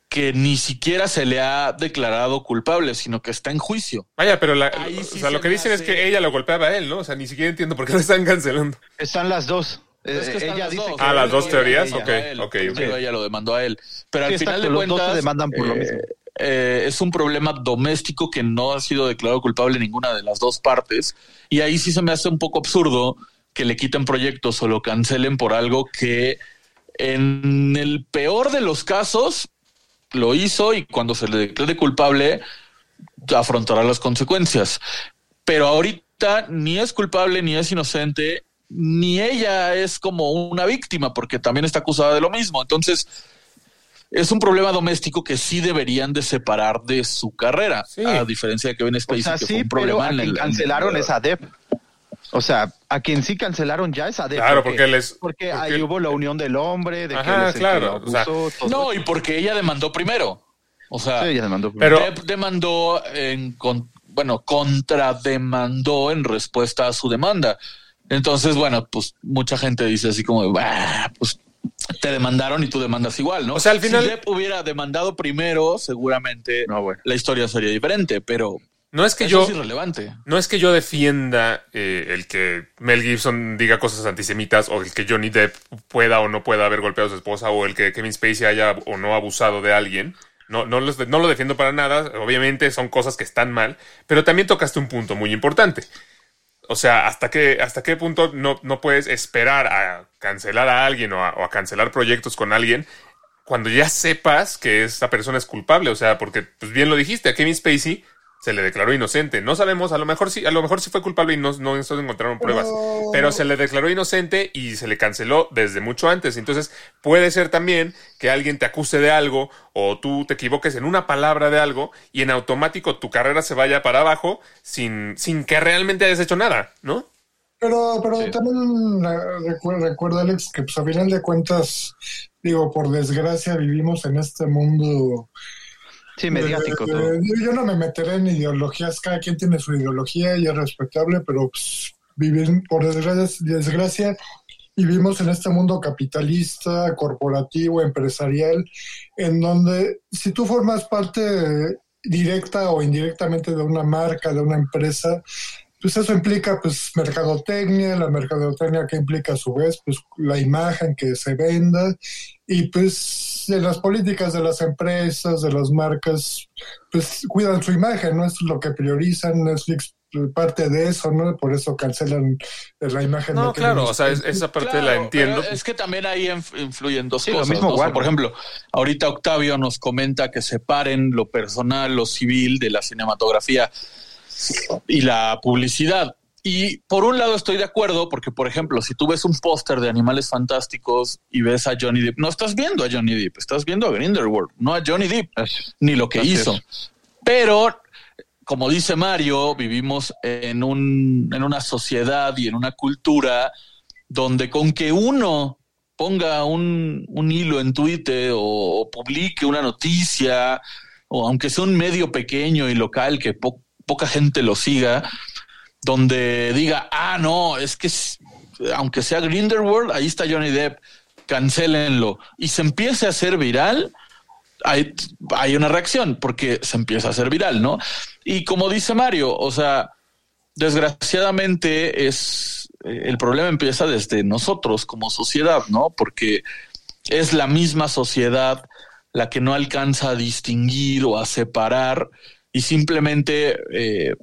que ni siquiera se le ha declarado culpable, sino que está en juicio. vaya, pero la- Ahí o sí sea, se lo que dicen es que ella lo golpeaba a él, ¿no? O sea, ni siquiera entiendo por qué lo están cancelando. Están las dos. Es que Eh, están ella las dice dos. que Ah, las dos teorías, ok, él. ok, ella lo demandó a él. Pero Sí, al final de los dos cuentas. se demandan por lo eh, mismo. eh, es un problema doméstico que no ha sido declarado culpable ninguna de las dos partes. Y ahí sí se me hace un poco absurdo que le quiten proyectos o lo cancelen por algo que en el peor de los casos lo hizo y cuando se le declare culpable afrontará las consecuencias. Pero ahorita ni es culpable ni es inocente, ni ella es como una víctima porque también está acusada de lo mismo. Entonces, es un problema doméstico que sí deberían de separar de su carrera, Sí. a diferencia de Kevin O Spacey, sea, que fue un problema en el cancelaron en el- es a Depp. O sea, a quien sí cancelaron ya es a Depp. Claro, porque él es. Porque porque- ahí hubo la unión del hombre, de que Ajá, claro, que o sea, lo abusó, todo No, y porque ella demandó primero. O sea, Sí, ella demandó Pero- Depp demandó en con- bueno, contrademandó en respuesta a su demanda. Entonces, bueno, pues mucha gente dice así como, "Bah, pues te demandaron y tú demandas igual, ¿no? O sea, al final- si Depp hubiera demandado primero, seguramente No, bueno. la historia sería diferente, pero No es que eso yo. es irrelevante. No es que yo defienda eh, el que Mel Gibson diga cosas antisemitas o el que Johnny Depp pueda o no pueda haber golpeado a su esposa o el que Kevin Spacey haya o no abusado de alguien. No, no, los- no lo defiendo para nada. Obviamente son cosas que están mal, pero también tocaste un punto muy importante. O sea, ¿hasta qué, hasta qué punto no, no puedes esperar a cancelar a alguien o a, o a cancelar proyectos con alguien cuando ya sepas que esa persona es culpable? O sea, porque, pues bien lo dijiste, a Kevin Spacey se le declaró inocente. No sabemos, a lo mejor sí, a lo mejor sí fue culpable y no, no, encontraron pruebas. Pero- Pero se le declaró inocente y se le canceló desde mucho antes. Entonces, puede ser también que alguien te acuse de algo o tú te equivoques en una palabra de algo y en automático tu carrera se vaya para abajo sin, sin que realmente hayas hecho nada, ¿no? Pero, pero también eh, recuerda, recuerda, Alex, que pues a final de cuentas, digo, por desgracia vivimos en este mundo Sí, mediático Eh, todo. yo- no me meteré en ideologías, cada quien tiene su ideología y es respetable, pero pues, vivir, por desgracia, vivimos en este mundo capitalista, corporativo, empresarial, en donde si tú formas parte directa o indirectamente de una marca, de una empresa, pues eso implica pues mercadotecnia, la mercadotecnia que implica a su vez pues la imagen que se venda y pues de las políticas de las empresas, de las marcas, pues cuidan su imagen, ¿no? Es lo que priorizan, Netflix parte de eso, ¿no? Por eso cancelan la imagen. No, de que claro, o sea, es- esa parte Claro, la entiendo. Es que también ahí inf- influyen dos Sí, lo cosas. mismo ¿no? O sea, Warner. por ejemplo, ahorita Octavio nos comenta que separen lo personal, lo civil de la cinematografía y la publicidad. Y por un lado estoy de acuerdo, porque por ejemplo, si tú ves un póster de Animales Fantásticos y ves a Johnny Depp, no estás viendo a Johnny Depp, estás viendo a Grindelwald, no a Johnny Depp, ni lo que hizo. Pero, como dice Mario, vivimos en, un, en una sociedad y en una cultura donde con que uno ponga un, un hilo en Twitter o, o publique una noticia, o aunque sea un medio pequeño y local que po- poca gente lo siga, donde diga, ah, no, es que aunque sea Grindelwald, ahí está Johnny Depp, cancélenlo, y se empiece a hacer viral, hay, hay una reacción porque se empieza a hacer viral, ¿no? Y como dice Mario, o sea, desgraciadamente es el problema empieza desde nosotros como sociedad, ¿no? Porque es la misma sociedad la que no alcanza a distinguir o a separar y simplemente eh,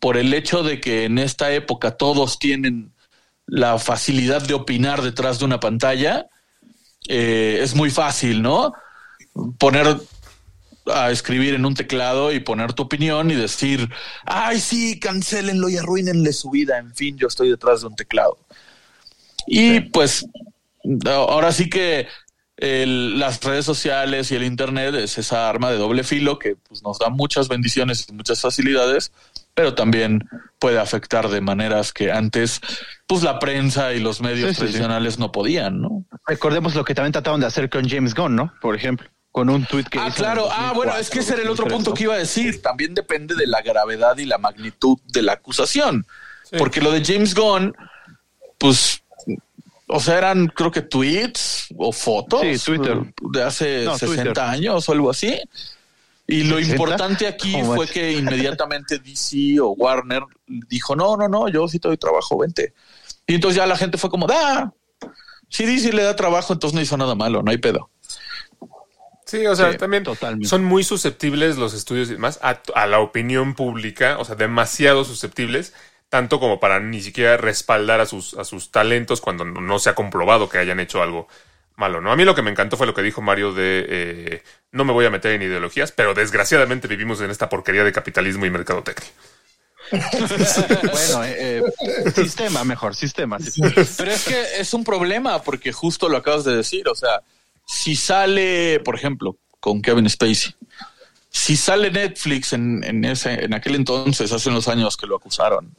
por el hecho de que en esta época todos tienen la facilidad de opinar detrás de una pantalla, eh, es muy fácil, ¿no? Poner a escribir en un teclado y poner tu opinión y decir, ay, sí, cancélenlo y arruínenle su vida. En fin, yo estoy detrás de un teclado. Y pues ahora sí que el- las redes sociales y el Internet es esa arma de doble filo que pues, nos da muchas bendiciones y muchas facilidades, pero también puede afectar de maneras que antes pues la prensa y los medios Sí, sí, sí. tradicionales no podían, ¿no? Recordemos lo que también trataron de hacer con James Gunn, ¿no? Por ejemplo, con un tweet que Ah, hizo claro. Ah, bueno, es que ese era el otro 2004, punto que iba a decir. También depende de la gravedad y la magnitud de la acusación. Sí. Porque lo de James Gunn, pues, o sea, eran creo que tweets o fotos Sí, Twitter. de hace No, 60 Twitter. años o algo así. Y lo 60? importante aquí ¿Cómo fue que inmediatamente <laughs> DC o Warner dijo, no, no, no, yo sí te doy trabajo, vente. Y entonces ya la gente fue como, da, si DC le da trabajo, entonces no hizo nada malo, no hay pedo. Sí, o sea, Sí, también totalmente. son muy susceptibles los estudios y demás a, a la opinión pública, o sea, demasiado susceptibles, tanto como para ni siquiera respaldar a sus, a sus talentos cuando no, no se ha comprobado que hayan hecho algo malo, ¿no? A mí lo que me encantó fue lo que dijo Mario de eh, no me voy a meter en ideologías, pero desgraciadamente vivimos en esta porquería de capitalismo y mercadotecnia. <laughs> Bueno, eh, eh, sistema mejor, sistema. sistema. Pero es que es un problema porque justo lo acabas de decir. O sea, si sale, por ejemplo, con Kevin Spacey, si sale Netflix en, en ese, en aquel entonces, hace unos años que lo acusaron,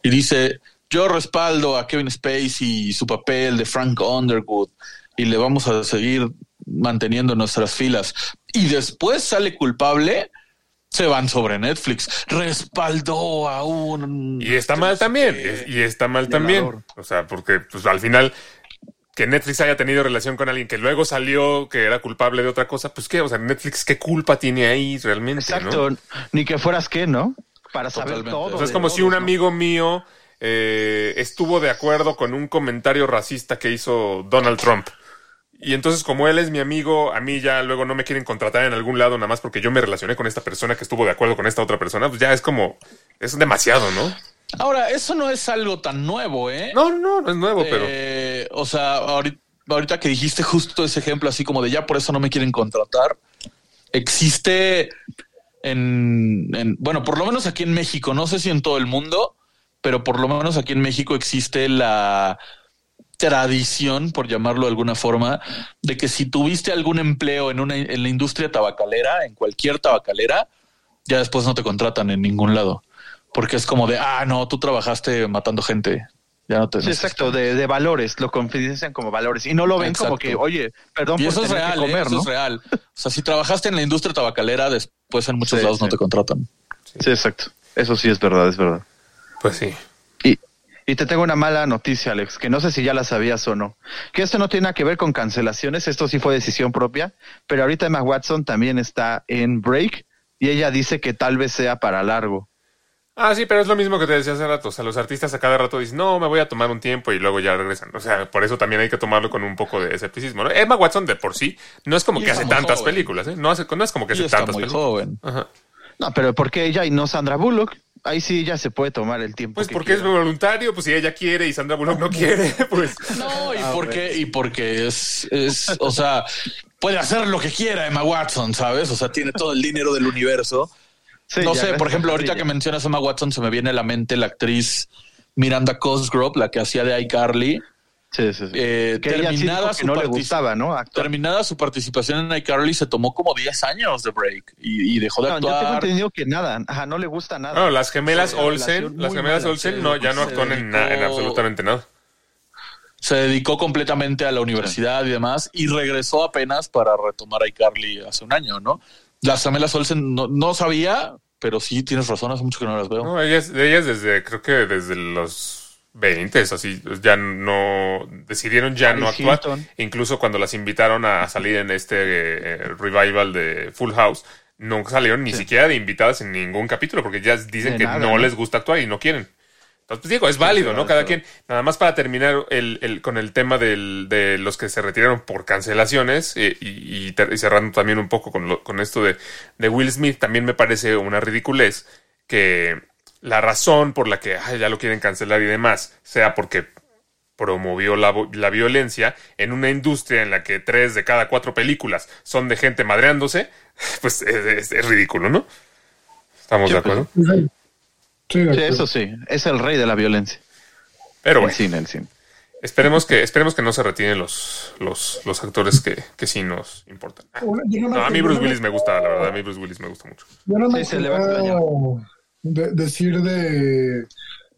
y dice yo respaldo a Kevin Spacey y su papel de Frank Underwood y le vamos a seguir manteniendo nuestras filas, y después sale culpable. Se van sobre Netflix. Respaldó a un. Y está mal también, y está mal también. O sea, porque pues al final que Netflix haya tenido relación con alguien que luego salió que era culpable de otra cosa, pues qué, o sea, Netflix qué culpa tiene ahí realmente, Exacto, ¿no? ni que fueras qué, ¿no? Para saber todo. O sea, es como si un ¿no? amigo mío eh, estuvo de acuerdo con un comentario racista que hizo Donald Trump. Y entonces, como él es mi amigo, a mí ya luego no me quieren contratar en algún lado nada más porque yo me relacioné con esta persona que estuvo de acuerdo con esta otra persona, pues ya es como, es demasiado, ¿no? Ahora, eso no es algo tan nuevo, ¿eh? No, no, no es nuevo, pero... Eh, o sea, ahorita, ahorita que dijiste justo ese ejemplo, así como de ya por eso no me quieren contratar, existe en, en- bueno, por lo menos aquí en México, no sé si en todo el mundo, pero por lo menos aquí en México existe la tradición, por llamarlo de alguna forma, de que si tuviste algún empleo en una en la industria tabacalera, en cualquier tabacalera, ya después no te contratan en ningún lado. Porque es como de, ah, no, tú trabajaste matando gente. Ya no te Sí, exacto, de, de valores, lo confidencian como valores y no lo ven como que, oye, perdón Y por eso es real, ¿eh? comer, eso ¿no? es real. O sea, si trabajaste en la industria tabacalera, después en muchos Sí, lados no te contratan. Sí, exacto. Eso sí es verdad, es verdad. Pues sí. Y, y te tengo una mala noticia, Alex, que no sé si ya la sabías o no. Que esto no tiene nada que ver con cancelaciones, esto sí fue decisión propia, pero ahorita Emma Watson también está en break y ella dice que tal vez sea para largo. Ah, sí, pero es lo mismo que te decía hace rato. O sea, los artistas a cada rato dicen, no, me voy a tomar un tiempo y luego ya regresan. O sea, por eso también hay que tomarlo con un poco de escepticismo. ¿no? Emma Watson de por sí no es como Y que hace tantas joven. películas, ¿eh? No, hace, no es como que Y hace está tantas muy películas. joven. Ajá. No, pero ¿por qué ella y no Sandra Bullock? Ahí sí ella se puede tomar el tiempo. Pues que porque es voluntario, pues si ella quiere y Sandra Bullock no quiere, <laughs> pues... No, y Ah, porque, y porque es, es, o sea, puede hacer lo que quiera Emma Watson, ¿sabes? O sea, tiene todo el dinero del universo. Sí, no ya, sé, por ejemplo, <laughs> ahorita que mencionas a Emma Watson, se me viene a la mente la actriz Miranda Cosgrove, la que hacía de iCarly. Sí, sí, sí. Eh, que terminada, su no le partici- gustaba, ¿no? Actuar. terminada su participación en iCarly, se tomó como 10 años de break y, y dejó de No, yo tengo actuar. entendido que nada, ajá, no le gusta nada. No, las gemelas Olsen, las gemelas Olsen no, ya no actúan en, na- en dedicó- absolutamente nada. Se dedicó completamente a la universidad y demás y regresó apenas para retomar iCarly hace un año, ¿no? Las gemelas Olsen no, no sabía, pero sí tienes razón, hace mucho que no las veo. No, ellas, ellas desde, creo que desde los 20, así, ya no, decidieron ya no actuar. Hilton. Incluso cuando las invitaron a salir en este eh, revival de Full House, no salieron ni Sí. siquiera de invitadas en ningún capítulo, porque ya dicen De que nada, no, ¿no? les gusta actuar y no quieren. Entonces, pues digo, es válido, sí, ¿no? Cada quien, nada más para terminar el, el- con el tema del- de los que se retiraron por cancelaciones eh, y, y cerrando también un poco con, lo- con esto de, de Will Smith, también me parece una ridiculez que la razón por la que ay, ya lo quieren cancelar y demás sea porque promovió la, la violencia en una industria en la que tres de cada cuatro películas son de gente madreándose, pues es, es- es ridículo, ¿no? ¿Estamos de pues, acuerdo? Sí, sí, Sí, eso sí, es el rey de la violencia. Pero el bueno, cine, el cine. esperemos que, esperemos que no se retiren los, los, los actores que, que sí nos importan. Ah, no a mí Bruce Willis me gusta, la verdad, a mí Bruce Willis me gusta mucho. Yo no me Sí, se le va a extrañar. quiero de- decir de,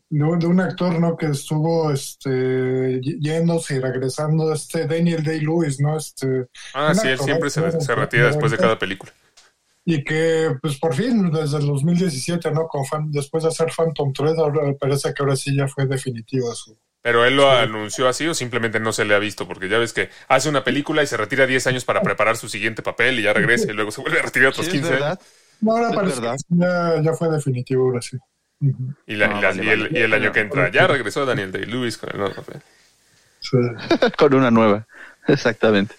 de, un- de un actor no que estuvo este yéndose y regresando este Daniel Day Lewis no este Ah, sí, él siempre se, se retira después de cada película. Y que pues por fin desde el 2017 no con fan- después de hacer Phantom Thread ahora parece que ahora sí ya fue definitivo su Pero él lo anunció así o simplemente no se le ha visto, porque ya ves que hace una película y se retira 10 años para preparar su siguiente papel y ya regresa y luego se vuelve a retirar otros Sí, es 15 años. verdad. no, ahora Es parece verdad. que ya, ya fue definitivo ahora sí. Y, la- y la- vale, y el, vale. y el año que entra ya regresó Daniel Day-Lewis con el nuevo papel. Sí. <laughs> Con una nueva, exactamente.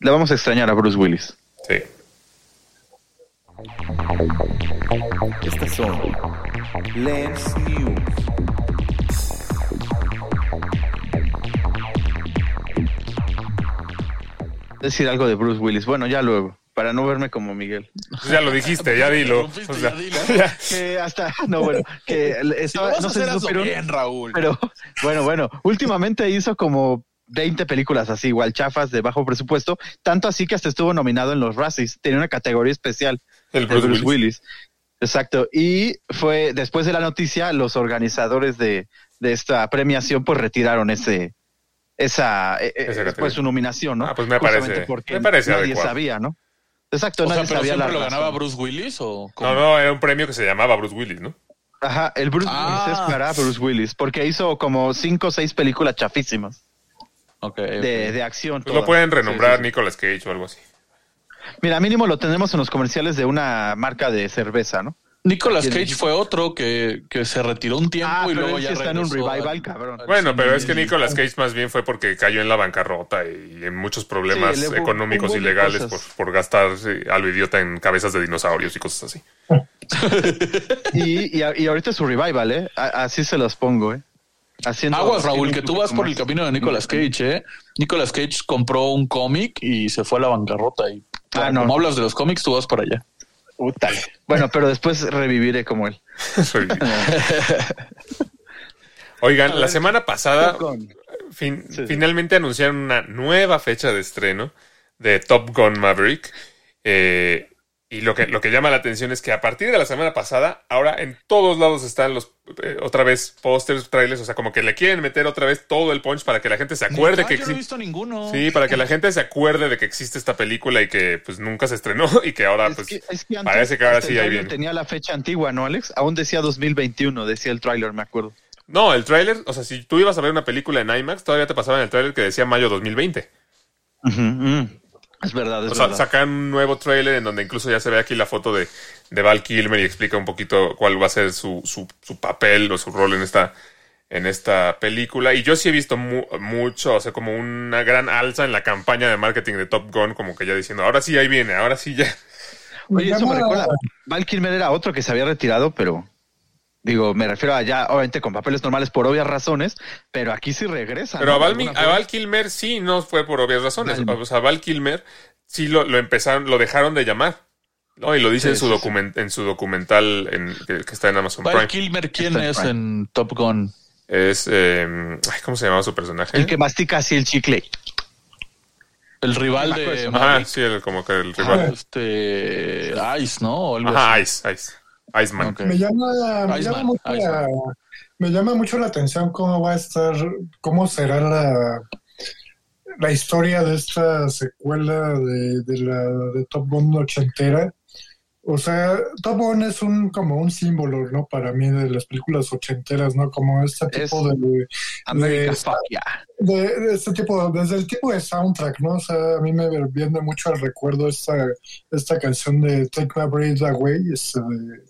Le vamos a extrañar a Bruce Willis. Sí. Estas son Lens News. Decir algo de Bruce Willis. Bueno, ya luego, para no verme como Miguel. Ya lo dijiste, ya dilo. O sea, ya dilo. <laughs> ya. Que hasta, no, bueno, que <laughs> Si estaba, vas no a sé hacer, si supieron, bien, Raúl. pero bueno, bueno, últimamente hizo como 20 películas así, igual chafas de bajo presupuesto, tanto así que hasta estuvo nominado en los Razzies, tenía una categoría especial El Bruce, Bruce Willis. Willis. Exacto, y fue después de la noticia, los organizadores de, de esta premiación pues retiraron ese esa, eh, eh, categoría. pues su nominación, ¿no? Ah, pues me parece- porque me parece nadie adecuado. sabía, ¿no? Exacto, o sea, nadie pero sabía la lo ganaba. Bruce Willis o cómo? No, no, era un premio que se llamaba Bruce Willis, ¿no? Ajá, el Bruce Ah. Willis es para Bruce Willis, porque hizo como cinco o seis películas chafísimas Ok, de, de acción. Pues lo pueden renombrar Sí, sí, sí. Nicolas Cage o algo así. Mira, mínimo lo tenemos en los comerciales de una marca de cerveza, ¿no? Nicolas Cage fue otro que, que se retiró un tiempo Ah, y pero luego ya está en un revival, al- cabrón. Bueno, pero es que Nicolas Cage más bien fue porque cayó en la bancarrota y en muchos problemas Sí, económicos y legales por, por gastar a lo idiota en cabezas de dinosaurios y cosas así. Y, y, y ahorita es su revival, ¿eh? Así se los pongo, ¿eh? Haciendo, Aguas, Raúl, que tú vas por el camino de Nicolas Cage, ¿eh? Nicolas Cage compró un cómic y se fue a la bancarrota. Y Ah, no. como hablas de los cómics, tú vas para allá. Útale. Bueno, pero después reviviré como él. <laughs> Oigan, la semana pasada Con- fin- Sí, sí. finalmente anunciaron una nueva fecha de estreno de Top Gun Maverick. Eh, y lo que, lo que llama la atención es que a partir de la semana pasada, ahora en todos lados están los eh, otra vez pósters, trailers, o sea, como que le quieren meter otra vez todo el punch para que la gente se acuerde que yo no he existe. visto ninguno. Sí, para que la gente se acuerde de que existe esta película y que pues nunca se estrenó <laughs> y que ahora Es pues que- es que antes parece que ahora sí tráiler viene. Tenía la fecha antigua, ¿no, Alex? Aún decía 2021, decía el tráiler, me acuerdo. No, el tráiler, o sea, si tú ibas a ver una película en IMAX, todavía te pasaban el tráiler que decía mayo 2020. Ujú, mm. Es verdad, es O sea, verdad. sacan un nuevo tráiler en donde incluso ya se ve aquí la foto de, de Val Kilmer y explica un poquito cuál va a ser su, su, su papel o su rol en esta, en esta película. Y yo sí he visto mu- mucho, o sea, como una gran alza en la campaña de marketing de Top Gun, como que ya diciendo, ahora sí, ahí viene, ahora sí ya. Oye, eso me recuerda. Val Kilmer era otro que se había retirado, pero digo, me refiero a ya, obviamente con papeles normales por obvias razones, pero aquí sí regresa. Pero ¿no? a Val, a. Val Kilmer sí no fue por obvias razones. Val- O sea, a Val Kilmer sí lo, lo empezaron, lo dejaron de llamar. No, y lo dice Sí, en su sí, sí. document, en su documental en- que, que está en Amazon Val Prime. Kilmer, ¿quién Está es en Top Gun? Es eh, ay, ¿cómo se llamaba su personaje? El que mastica así el chicle. El rival de. Ajá, Maverick. sí, el, como que el rival. este Ice, ¿no? Algo Ajá, así. Ice, Ice. Iceman. Me llama, me, Iceman, llama mucho Iceman. la, me llama mucho la atención cómo va a estar, cómo será la, la historia de esta secuela de, de la de Top Gun ochentera. O sea, Top Gun es un como un símbolo, ¿no? Para mí de las películas ochenteras, ¿no? Como este tipo Es- de, América, de- fuck yeah. de, de este tipo, desde el tipo de soundtrack, ¿no? O sea, a mí me viene mucho al recuerdo esta, esta canción de Take My Breath Away, este, de,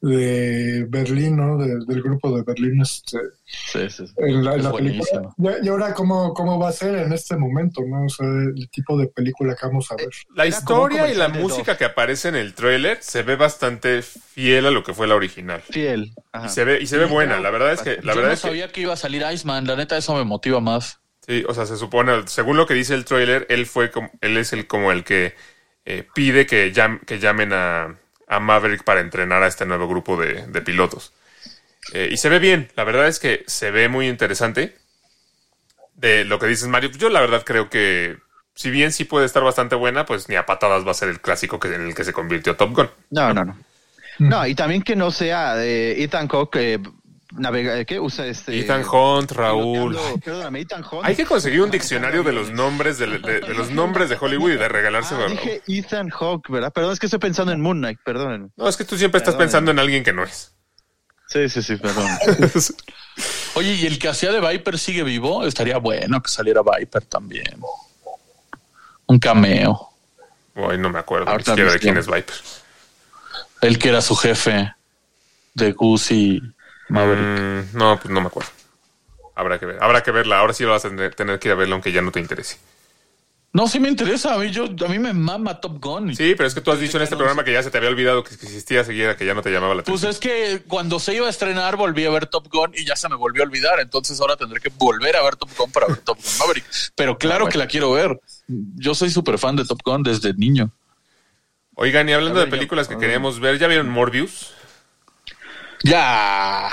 de Berlín, ¿no? De- del grupo de Berlín, este, Sí, sí, sí. en la, en la película. Y, y ahora, ¿cómo, ¿cómo va a ser en este momento, no? O sea, el tipo de película que vamos a ver. La como un historia y la música que aparece en el tráiler se ve bastante fiel a lo que fue la original. Fiel. Ajá. Y se ve, y se ve buena. La verdad es que, la Yo verdad no es que, sabía que iba a salir Iceman. La neta, eso me motiva más. sí, o sea, se supone, según lo que dice el tráiler, él fue como, él es el como el que eh, pide que, llam- que llamen a, a Maverick para entrenar a este nuevo grupo de, pilotos. Eh, y se ve bien, la verdad es que se ve muy interesante. De lo que dices, Mario, yo la verdad creo que si bien sí puede estar bastante buena, pues ni a patadas va a ser el clásico que, en el que se convirtió Top Gun. No, no, no. No, y también que no sea de Ethan eh, navega, ¿qué usa este? Ethan Hunt, Raúl. piloteando- Perdóname, Ethan Hunt. Hay que conseguir un diccionario de los nombres de, de- de los nombres de Hollywood y de regalárselo Ah, dije Ethan Hawke, ¿verdad? Perdón, es que estoy pensando en Moon Knight, perdón. No, es que tú siempre estás Perdón. pensando en alguien que no es. Sí, sí, sí, perdón. <laughs> Oye, ¿y el que hacía de Viper sigue vivo? Estaría bueno que saliera Viper también. Un cameo. Hoy no me acuerdo ni Ahorita siquiera de quién es Viper. El que era su jefe de Goose y Maverick. Mm, no, pues no me acuerdo. Habrá que ver. Habrá que verla. Ahora sí vas a tener, que ir a verla aunque ya no te interese. No, sí me interesa. A mí, yo, a mí me mama Top Gun. Sí, pero es que tú has dicho en este programa que ya se te había olvidado que existía seguida, que ya no te llamaba la Pues atención. es que cuando se iba a estrenar volví a ver Top Gun y ya se me volvió a olvidar. Entonces ahora tendré que volver a ver Top Gun para ver Top Gun Maverick. Pero claro que la quiero ver. Yo soy súper fan de Top Gun desde niño. Oigan, y hablando de yo- películas que queríamos ver, ¿ya vieron Morbius? Ya.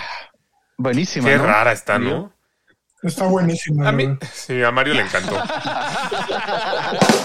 Buenísima, Qué ¿no? rara está, ¿no? Está buenísima. A mí, sí, a Mario le encantó. <laughs>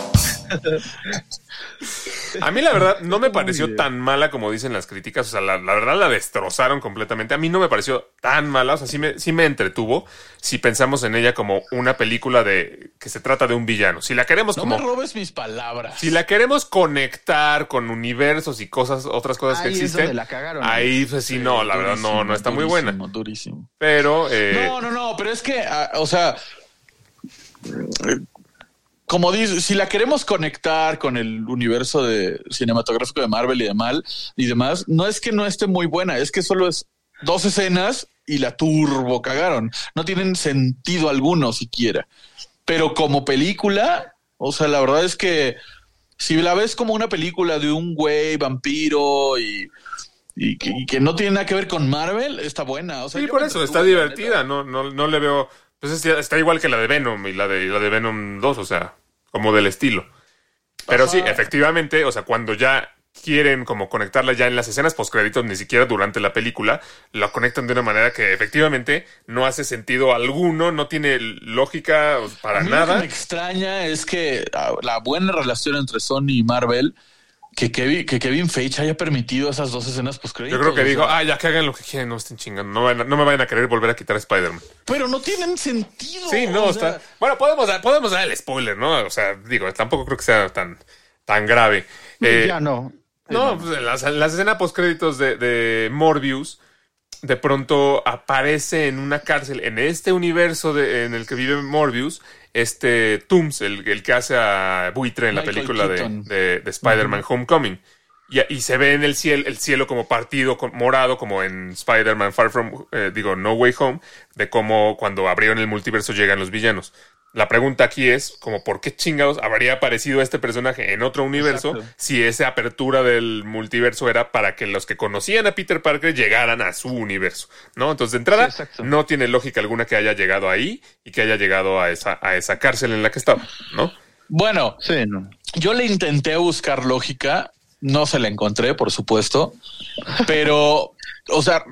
A mí la verdad no me pareció tan mala como dicen las críticas, o sea, la, la verdad la destrozaron completamente. A mí no me pareció tan mala, o sea, sí me, sí me entretuvo si pensamos en ella como una película de que se trata de un villano. Si la queremos No como me robes mis palabras. si la queremos conectar con universos y cosas, otras cosas que Ahí existen, donde la cagaron. ahí pues sí, no, la verdad no, no está muy buena. Durísimo, Durísimo. Pero eh, No, no, no, pero es que, ah, o sea, como dice, si la queremos conectar con el universo de cinematográfico de Marvel y de Mal y demás, no es que no esté muy buena, es que solo es dos escenas y la turbo cagaron. No tienen sentido alguno siquiera. Pero como película, o sea, la verdad es que si la ves como una película de un güey vampiro y, y que, y que no tiene nada que ver con Marvel, está buena. O sea, Sí, por eso, está divertida, no, no, no le veo. Pues es- está igual que la de Venom y la de, y la de Venom 2, o sea, como del estilo. Pero sí, efectivamente, o sea, cuando ya quieren como conectarla ya en las escenas postcréditos, ni siquiera durante la película, la conectan de una manera que efectivamente no hace sentido alguno, no tiene lógica para A mí Lo que nada. me extraña es que ah, la buena relación entre Sony y Marvel, que Kevin, que Kevin Feige haya permitido esas dos escenas post Yo creo que dijo, ah, ya que hagan lo que quieran, no estén chingando, no, vayan no me vayan a querer volver a quitar a Spider-Man. pero no tienen sentido. Sí, no, o sea, está. Bueno, podemos dar, podemos dar el spoiler, ¿no? O sea, digo, tampoco creo que sea tan, tan grave. <laughs> Eh, ya no. no, pues las, las escenas postcréditos de, de Morbius, de pronto aparece en una cárcel, en este universo de- en el que vive Morbius, este Tooms, el, el que hace a Buitre en la película de, de- de Spider-Man Homecoming. Y, y se ve en el cielo, el cielo como partido con- morado, como en Spider-Man Far From, eh, digo, No Way Home, de cómo cuando abrieron el multiverso llegan los villanos. La pregunta aquí es, como, ¿por qué chingados habría aparecido este personaje en otro universo Exacto. si esa apertura del multiverso era para que los que conocían a Peter Parker llegaran a su universo? ¿No? Entonces, de entrada, Sí, no tiene lógica alguna que haya llegado ahí y que haya llegado a esa, a esa cárcel en la que estaba, ¿no? Bueno, Sí, no. yo le intenté buscar lógica No se la encontré, por supuesto. Pero, o sea,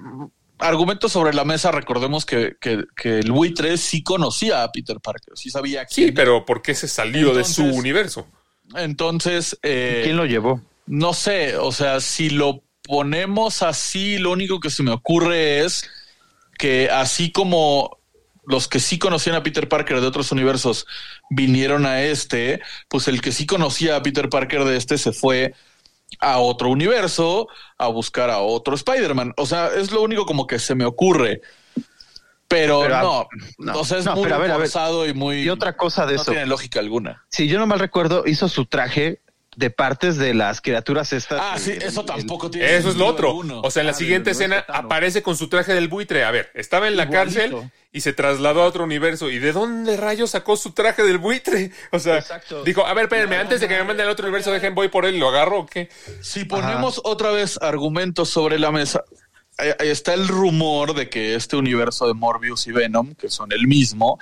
argumentos sobre la mesa, recordemos que, que, que el buitre sí conocía a Peter Parker, sí sabía Sí, quién pero ¿por qué se salió de su universo? Entonces, eh, ¿Quién lo llevó? no sé, o sea, si lo ponemos así, lo único que se me ocurre es que así como los que sí conocían a Peter Parker de otros universos vinieron a este, pues el que sí conocía a Peter Parker de este se fue a otro universo a buscar a otro Spider-Man. O sea, es lo único como que se me ocurre. Pero, Pero, no, no, o sea, es no, muy pero a ver, a ver. y muy... Y otra cosa de no eso. tiene lógica alguna. Si yo no mal recuerdo, hizo su traje de partes de las criaturas estas. Ah, sí, El- eso el- tampoco tiene Eso es lo otro. alguno. O sea, en la Ah, siguiente escena aparece con su traje del buitre. A ver, estaba en la Igualito. cárcel y se trasladó a otro universo. ¿Y de dónde rayos sacó su traje del buitre? <laughs> O sea, Exacto. dijo, a ver, espérenme, antes de que me manden al otro universo, dejen, voy por él, ¿lo agarro o qué? Si ponemos otra vez argumentos sobre la mesa, está el rumor de que este universo de Morbius y Venom, que son el mismo,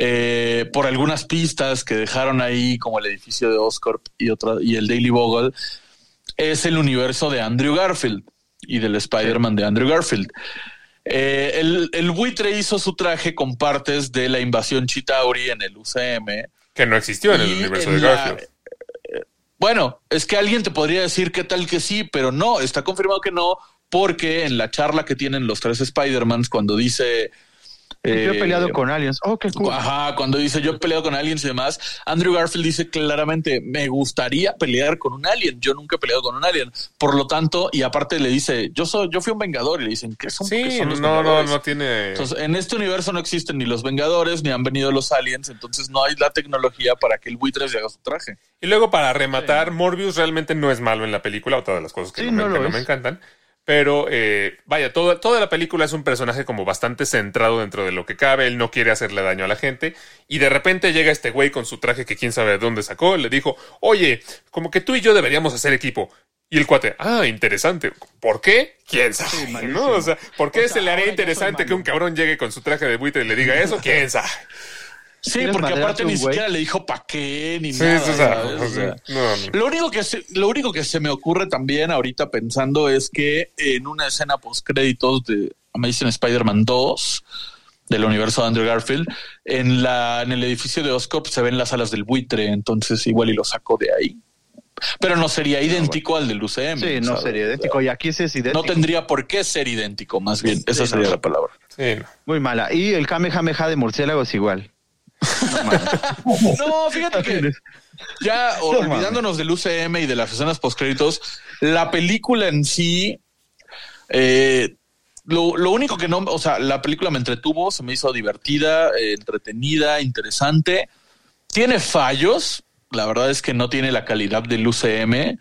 eh, por algunas pistas que dejaron ahí, como el edificio de Oscorp y, otra, y el Daily Bogle, es el universo de Andrew Garfield y del Spider-Man de Andrew Garfield. Eh, el, el buitre hizo su traje con partes de la invasión Chitauri en el UCM. Que no existió en el universo en de la- Garfield. Bueno, es que alguien te podría decir qué tal que sí, pero no, está confirmado que no, porque en la charla que tienen los tres Spider-Mans, cuando dice. Yo he eh, peleado con aliens. Oh, qué cool. Ajá, cuando dice yo he peleado con aliens y demás, Andrew Garfield dice claramente, me gustaría pelear con un alien, yo nunca he peleado con un alien, por lo tanto, y aparte le dice, yo soy, yo fui un vengador, y le dicen, ¿qué son, qué Sí, son no, los no, Vengadores?". no tiene. Entonces, en este universo no existen ni los Vengadores, ni han venido los aliens, entonces no hay la tecnología para que el buitre se haga su traje. Y luego, para rematar, Morbius realmente no es malo en la película, o todas las cosas que, Sí, no, no que no me encantan. Pero, eh, vaya, toda, toda la película es un personaje como bastante centrado dentro de lo que cabe. Él no quiere hacerle daño a la gente. Y de repente llega este güey con su traje que quién sabe de dónde sacó. Le dijo, oye, como que tú y yo deberíamos hacer equipo. Y el cuate, ah, interesante. ¿Por qué? ¿Quién sabe? ¿no? O sea, ¿por qué O sea, se le haría interesante que un cabrón llegue con su traje de buitre y le diga eso? ¿Quién sabe? Sí, ¿Quieres porque aparte ni siquiera le dijo pa' qué ni Sí, nada. o sea, ¿sabes? o O sea, sea, no, no. Lo único que se, lo único que se me ocurre también ahorita pensando es que en una escena post créditos de Amazing Spider-Man 2 del universo de Andrew Garfield, en la en el edificio de Oscorp se ven las alas del buitre, entonces igual y lo sacó de ahí. Pero no sería idéntico al del UCM. Sí, no ¿sabes? sería idéntico. Y aquí sí es idéntico. No tendría por qué ser idéntico, más bien. Esa sería no. la palabra. Sí, no. Muy mala. Y el Kamehameha de murciélago es igual. No, fíjate que ya No olvidándonos del UCM y de las escenas postcréditos, la película en sí, eh, lo, lo único que no, o sea, la película me entretuvo, se me hizo divertida, eh, entretenida, interesante. Tiene fallos, la verdad es que no tiene la calidad del UCM.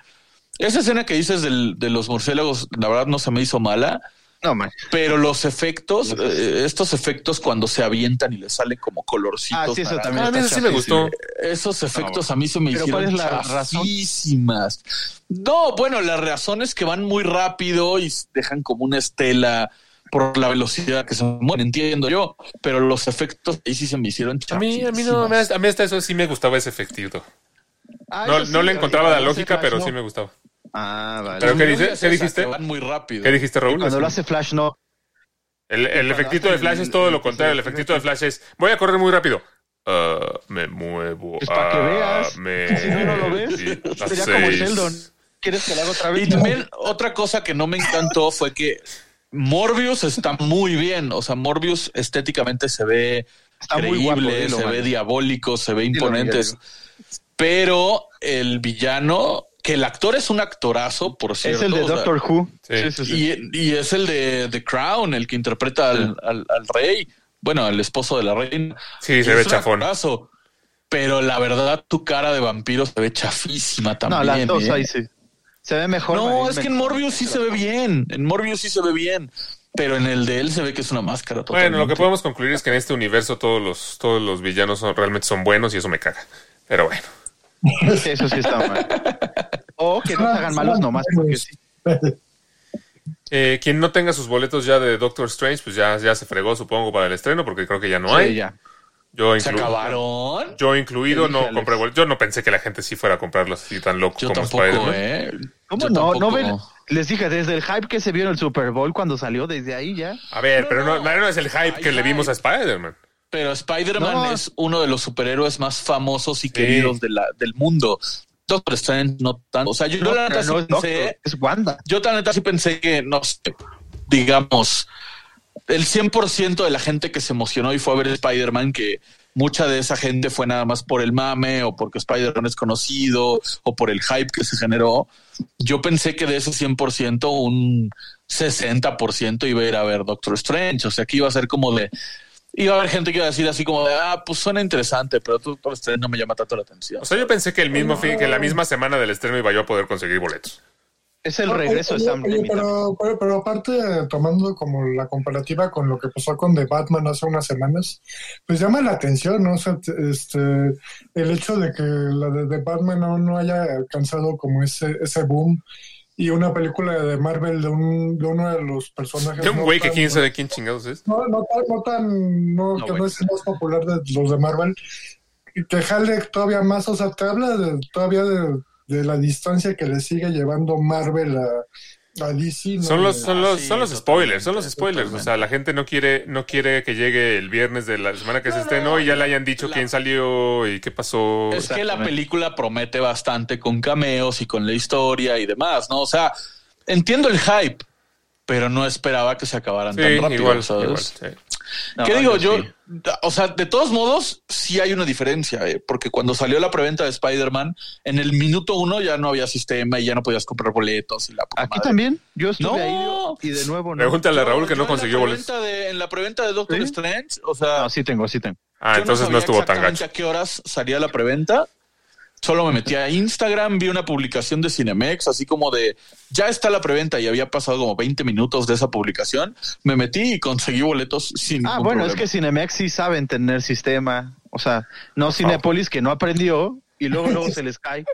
Esa escena que dices del- de los murciélagos, la verdad no se me hizo mala. No, man. Pero los efectos, eh, estos efectos cuando se avientan y le salen como colorcitos. Ah, sí, eso naranjas, también Ah, a mí eso sí me gustó. esos efectos a mí se me Pero hicieron ¿cuál es la razón? chafísimas. No, bueno, la razón es que van muy rápido y dejan como una estela por la velocidad que se mueven, entiendo yo, pero los efectos ahí sí se me hicieron A mí, a mí no, a mí hasta- a mí hasta eso sí me gustaba ese efectito. Ah, No, no sí, le encontraba la lógica, pero sí me gustaba. Ah, vale. Pero ¿qué dice- es qué dijiste? que Van muy rápido. ¿Qué dijiste, Raúl? Cuando lo hace Flash, no. El, el efectito de Flash el- es todo lo contrario. El el- efectito de Flash es voy a correr muy rápido. Ah, me muevo. Pues para que veas. me- Si no, no lo ves. Sería como. Sheldon. ¿Quieres que lo haga otra vez? Y también otra cosa que no me encantó fue que Morbius está muy bien. O sea, Morbius estéticamente se ve Está muy creíble, guapo, dilo, se man. ve diabólico, se ve imponente. Pero el villano, que el actor es un actorazo, por cierto. Es el de o sea, Doctor Who. Sí. Sí, sí, sí. Y, y es el de The Crown, el que interpreta al, al- al rey, bueno, al esposo de la reina. Sí, se ve chafón. actorazo. Pero la verdad, tu cara de vampiro se ve chafísima también. No, las dos ¿eh? ahí sí. Se ve mejor. No, es que en Morbius sí se ve bien. En Morbius sí se ve bien. Pero en el de él se ve que es una máscara. Bueno, lo que totalmente. podemos concluir es que en este universo todos los, todos los villanos son, realmente son buenos y eso me caga. Pero bueno. <laughs> Eso sí está mal. O que no se hagan malos nomás porque sí. Eh, quien no tenga sus boletos ya de Doctor Strange, pues ya, ya se fregó, supongo, para el estreno, porque creo que ya no hay. Sí, ya. Yo, Se inclu- acabaron. yo incluido no Alex. compré boletos. Yo no pensé que la gente sí fuera a comprarlos así tan loco Yo como tampoco, Spider-Man. ¿eh? ¿Cómo Yo no? tampoco. ¿No ven? Les dije, desde el hype que se vio en el Super Bowl cuando salió, desde ahí ya. A ver, No, pero no, no. no es el hype Hay que le vimos a. Spider-Man. Pero Spider-Man No. es uno de los superhéroes más famosos y queridos de la, del mundo. Doctor Strange no tanto. O sea, yo No, la neta sí no es pensé, es Wanda. yo la neta sí pensé que, no sé, digamos, el 100% de la gente que se emocionó y fue a ver Spider-Man, que mucha de esa gente fue nada más por el mame o porque Spider-Man es conocido o por el hype que se generó. Yo pensé que de ese 100% un 60% iba a ir a ver Doctor Strange. O sea, que iba a ser como de... Iba a haber gente que iba a decir así como de, ah, pues suena interesante, pero Doctor Strange no me llama tanto la atención. O sea, yo pensé que el mismo fin, que la misma semana del estreno iba yo a poder conseguir boletos. Es el Oye, regreso de Sam Raimi. pero, pero, pero aparte, tomando como la comparativa con lo que pasó con The Batman hace unas semanas, pues llama la atención, ¿no? O sea, este, el hecho de que la de The Batman no, no haya alcanzado como ese, ese boom y una película de Marvel de, un, de uno de los personajes. De un no güey que tan- quién sabe quién chingados es. No, no tan, no tan, no, No, que no es el más popular de los de Marvel, y que jale todavía más, o sea, te habla de, todavía de, de la distancia que le sigue llevando Marvel a, Son los, De- son los, sí, son los spoilers, son los spoilers. O sea, la gente no quiere, no quiere que llegue el viernes de la semana que se No, estrenó no, y ya le hayan dicho la- quién salió y qué pasó. Es que la película promete bastante con cameos y con la historia y demás, ¿no? O sea, entiendo el hype, pero no esperaba que se acabaran Sí, tan rápido, igual, ¿sabes? igual, sí. No, ¿Qué digo? yo sí. o sea, de todos modos, sí hay una diferencia, ¿eh? porque cuando salió la preventa de Spider-Man, en el minuto uno ya no había sistema y ya no podías comprar boletos y la Aquí madre. también. Yo estuve No. ahí y de nuevo no. Pregúntale a Raúl que yo no consiguió boletos. en la preventa de Doctor ¿Sí? Strange, o sea, No, sí tengo, sí tengo. Ah, yo entonces no sabía estuvo tan gacho. a qué horas salía la preventa. Solo me metí a Instagram, vi una publicación de Cinemex, así como de ya está la preventa y había pasado como 20 minutos de esa publicación. Me metí y conseguí boletos sin Ah, bueno, es que Cinemex sí saben tener sistema. O sea, no Cinepolis que no aprendió y luego luego <laughs> se les cae.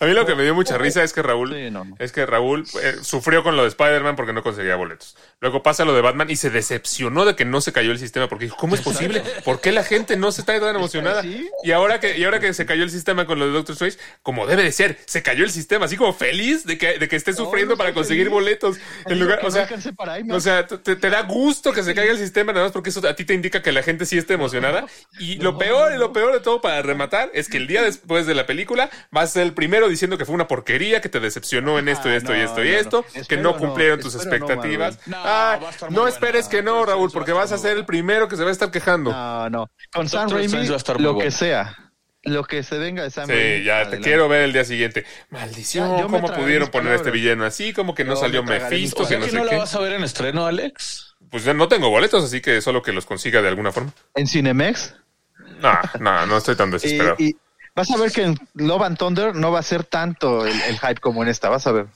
A mí lo que me dio mucha risa es que Raúl, Sí, no, no. es que Raúl eh, sufrió con lo de Spider-Man porque no conseguía boletos. Luego pasa lo de Batman y se decepcionó de que no se cayó el sistema porque dijo, ¿cómo es posible? ¿Por qué la gente no se está tan emocionada? Sí. Y ahora que y ahora que se cayó el sistema con lo de Doctor Strange, como debe de ser, se cayó el sistema, así como feliz de que, de que esté sufriendo no para conseguir feliz. boletos. En lugar, o sea, alcancé para IMAX. o sea, te, te da gusto que se caiga el sistema, nada más porque eso a ti te indica que la gente sí está emocionada. <laughs> Y lo peor, y lo peor de todo para rematar, es que el día después de la película vas a ser el primero diciendo que fue una porquería, que te decepcionó en esto y esto y no, esto y esto, que Espero no no, cumplieron tus expectativas. No, Ah, esperes que no, Raúl, porque vas a ser el primero que se va a estar quejando. No, no. Con Sam Raimi, Strange va a estar muy lo que sea. Lo que se venga de Sam Sí, Raimi. ya te adelante. quiero ver el día siguiente. Maldición, Ya, ¿cómo pudieron poner a este villano así? Como que no Yo salió me Mephisto, O sea que no que sé no la qué. vas a ver en estreno, Alex. Pues ya no tengo boletos, así que solo que los consiga de alguna forma. En Cinemex. No, no, no estoy tan <laughs> Y, desesperado. y vas a ver que en Love and Thunder no va a ser tanto el, el hype como en esta. Vas a ver.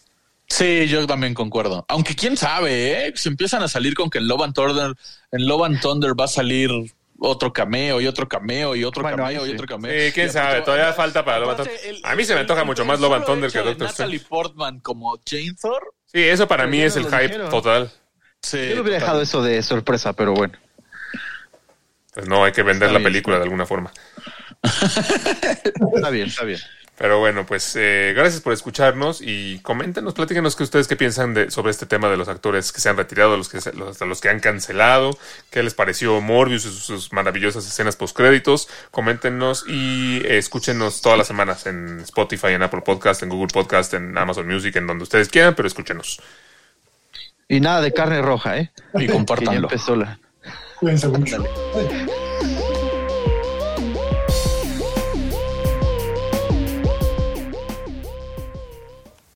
Sí, yo también concuerdo. Aunque quién sabe, ¿eh? Si empiezan a salir con que en Love and Thunder, en Love and Thunder va a salir otro cameo y otro cameo y otro Bueno, cameo y otro cameo. Sí, quién sabe, todavía falta para Love and Thunder. A mí se me antoja mucho más Love and Thunder que Doctor Natalie Strange. Portman como Jane Thor. Sí, eso para Pero mí es no el hype dijeron. total. Sí, Yo le hubiera total. dejado eso de sorpresa, pero bueno. Pues no, hay que vender Está la bien, película de alguna forma. <laughs> Está bien, está bien. Pero bueno, pues eh, gracias por escucharnos y coméntenos, platíquenos que ustedes qué piensan de, sobre este tema de los actores que se han retirado, los que se- los, hasta los que han cancelado, qué les pareció Morbius y sus, sus maravillosas escenas postcréditos. Coméntenos y eh, escúchenos todas las semanas en Spotify, en Apple Podcast, en Google Podcast, en Amazon Music, en donde ustedes quieran, pero escúchenos. Y nada de carne roja, ¿eh? Y compártanlo. empezó la. Cuídense mucho.